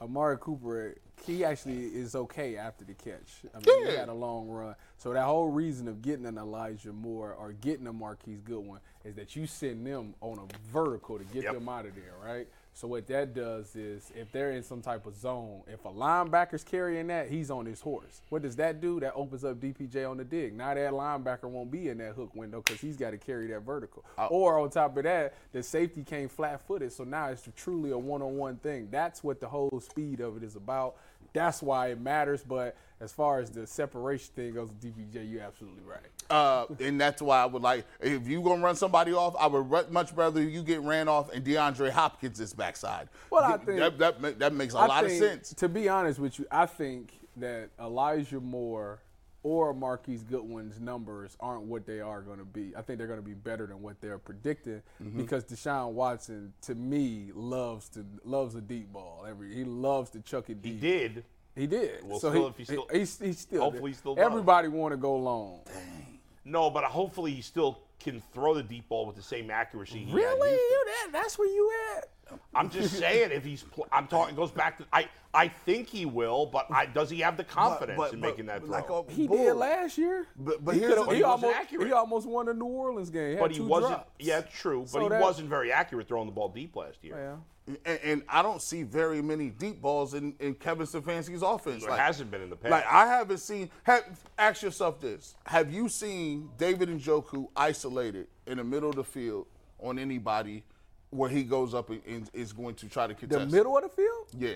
Amari Cooper, he actually is okay after the catch. I mean, he Yeah. had a long run. So that whole reason of getting an Elijah Moore or getting a Marquise Goodwin is that you send them on a vertical to get Yep. them out of there, right? So what that does is if they're in some type of zone, if a linebacker's carrying that, he's on his horse. What does that do? That opens up DPJ on the dig. Now that linebacker won't be in that hook window because he's got to carry that vertical. Or on top of that, the safety came flat-footed, so now it's truly a one-on-one thing. That's what the whole speed of it is about. That's why it matters. But as far as the separation thing goes, DPJ, you're absolutely right. Uh, and that's why I would like if you're gonna run somebody off, I would much rather you get ran off and DeAndre Hopkins is backside. Well, I think- that that, that makes a I lot think, of sense. To be honest with you, I think that Elijah Moore or Marquise Goodwin's numbers aren't what they are going to be. I think they're going to be better than what they're predicting Mm-hmm. because Deshaun Watson, to me, loves to loves a deep ball. Every he loves to chuck it deep. He did. He did. Well, so still, he, if he still- he's, he's still hopefully he still. Everybody want to go long. Dang. No, but hopefully he still can throw the deep ball with the same accuracy. He Really? used. You that? That's where you at? I'm just saying, if he's, pl- I'm talking, goes back to, I, I think he will, but I, does he have the confidence but- in but making that throw? like a He bull. did last year. But, but he, here's the, he he wasn't almost accurate. he almost won the New Orleans game. He but he wasn't. drops. Yeah, true. But So he that- wasn't very accurate throwing the ball deep last year. Yeah. And, and I don't see very many deep balls in, in Kevin Stefanski's offense. There hasn't been in the past. Like I haven't seen. Have, ask yourself this: Have you seen David and Njoku isolated in the middle of the field on anybody where he goes up and, and is going to try to contest. The middle of the field? Yeah,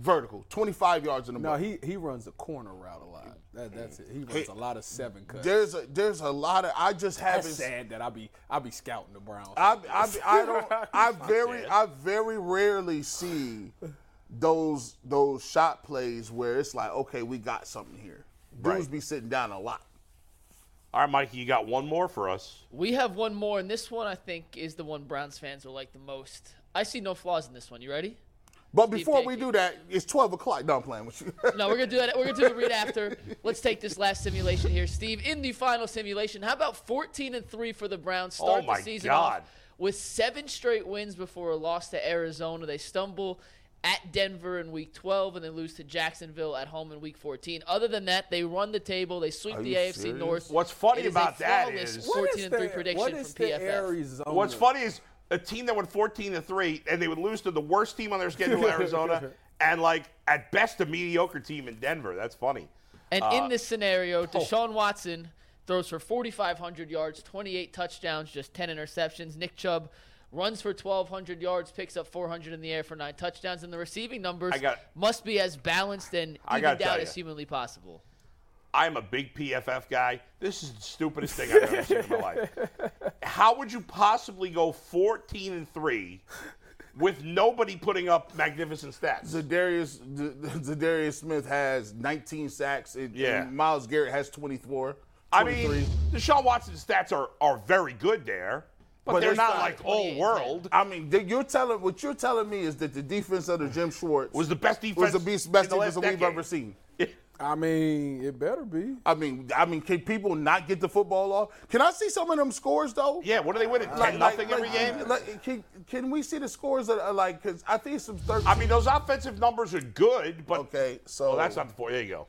vertical, twenty-five yards in the middle. No, he he runs a corner route a lot. That, that's it. He runs a lot of seven cuts. There's a there's a lot of. I just haven't. Sad that I be I be scouting the Browns. I, I, I don't. I very. I very rarely see those those shot plays where it's like, okay, we got something here. Dudes Right. be sitting down a lot. All right, Mikey, you got one more for us. We have one more, and this one I think is the one Browns fans will like the most. I see no flaws in this one. You ready? But Steve before we Pankey. do that, it's twelve o'clock. No, I'm playing with you. No, we're gonna do that. We're gonna do the read after. Let's take this last simulation here, Steve. In the final simulation, how about 14 and three for the Browns? Oh Start Oh, my the season God. off with seven straight wins before a loss to Arizona. They stumble at Denver in Week 12 and then lose to Jacksonville at home in Week 14. Other than that, they run the table. They sweep Are the AFC serious? North. What's funny about a that flawless is- 14 and three prediction what from is the PFF. Arizona? What's funny is a team that went 14 to 3 and they would lose to the worst team on their schedule, Arizona, and like at best a mediocre team in Denver. That's funny. And Uh, in this scenario, Deshaun Watson throws for 4,500 yards, 28 touchdowns, just 10 interceptions. Nick Chubb runs for 1,200 yards, picks up 400 in the air for nine touchdowns, and the receiving numbers I got- must be as balanced and I gotta evened out as humanly possible. I'm a big PFF guy. This is the stupidest thing I've ever seen in my life. How would you possibly go 14 and 3 with nobody putting up magnificent stats? Za'Darius Z- Za'Darius Smith has 19 sacks, and, Yeah. and Myles Garrett has 24. I mean, Deshaun Watson's stats are, are very good there, but, But they're not not like all 28, world. I mean, th- you're telling what you're telling me is that the defense under Jim Schwartz Was the best defense was the best, in best the defense that we've ever seen. I mean, it better be. I mean, I mean, can people not get the football off? Can I see some of them scores though? Yeah, what are they winning? 10 nothing every game? like, can, can we see the scores that are like? Because I think some 13. I mean, those offensive numbers are good, but okay, so well, that's not the four. There you go.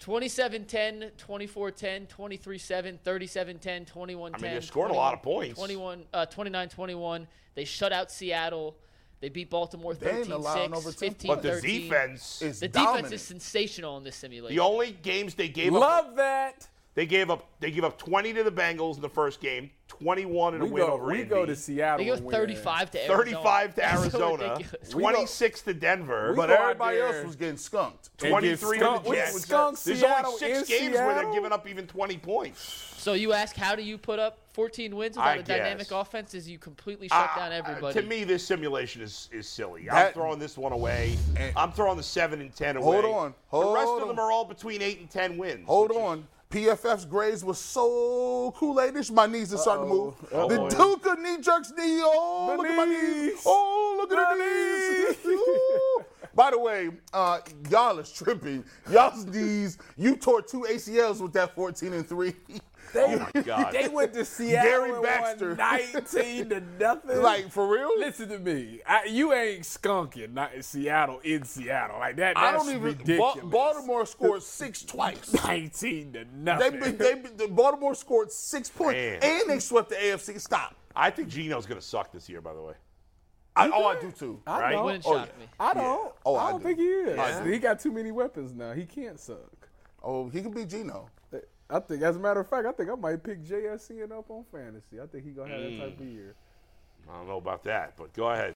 27-10, 24-10, 23-7, 37-10, 21-10. I mean, they're scoring a lot of points. 21, uh, 29-21. They shut out Seattle. They beat Baltimore They ain't 13-6, allowing over 10 15-13. But the defense, It's The dominant. defense is sensational in this simulation. the only games they gave up, Love that. they gave up, they gave up 20 to the Bengals in the first game, 21 in a win go, over we Indy, go to Seattle. they go 35 to Arizona. 35 to That's so Arizona, ridiculous. We go- 26 to Denver, but everybody there else was getting skunked. and get 23 to skunked- the we Jets. skunked There's Seattle only six in games where they're Seattle? giving up even 20 points. So you ask, how do you put up 14 wins I without a dynamic offense? Is you completely shut Uh, down uh, everybody? to me, this simulation is is silly. I'm throwing this one away. And- I'm throwing the seven and ten away. Hold on, the rest hold of them are all between eight and ten wins. Hold which is- on. PFF's grades was so Kool-Aidish, my knees are starting to move. Uh-oh. the Uh-oh. Duke of knee jerks knee. Oh, The look at my knees. knees. Oh, look at the knees. By the way, uh, y'all is tripping. Y'all's knees. You tore two ACLs with that 14 and three. They, oh my God. they went to Seattle Gary and Baxter. won 19 to nothing. like for real? Listen to me. I, you ain't skunking not in Seattle in Seattle like that. I don't even. ridiculous. Ba- Baltimore scored six twice. 19 to They, nothing. they, the Baltimore scored six points, Man. and they swept the AFC. Stop. I think Gino's going to suck this year. By the way, I, oh, I do too. I right? don't. Oh, yeah. me. I don't. Oh, I I don't do. think he is. I do. He got too many weapons now. He can't suck. Oh, he can be Gino. I think, as a matter of fact, I think I might pick JSN up on fantasy. I think he gonna have that type hmm. of year. I don't know about that, but go ahead.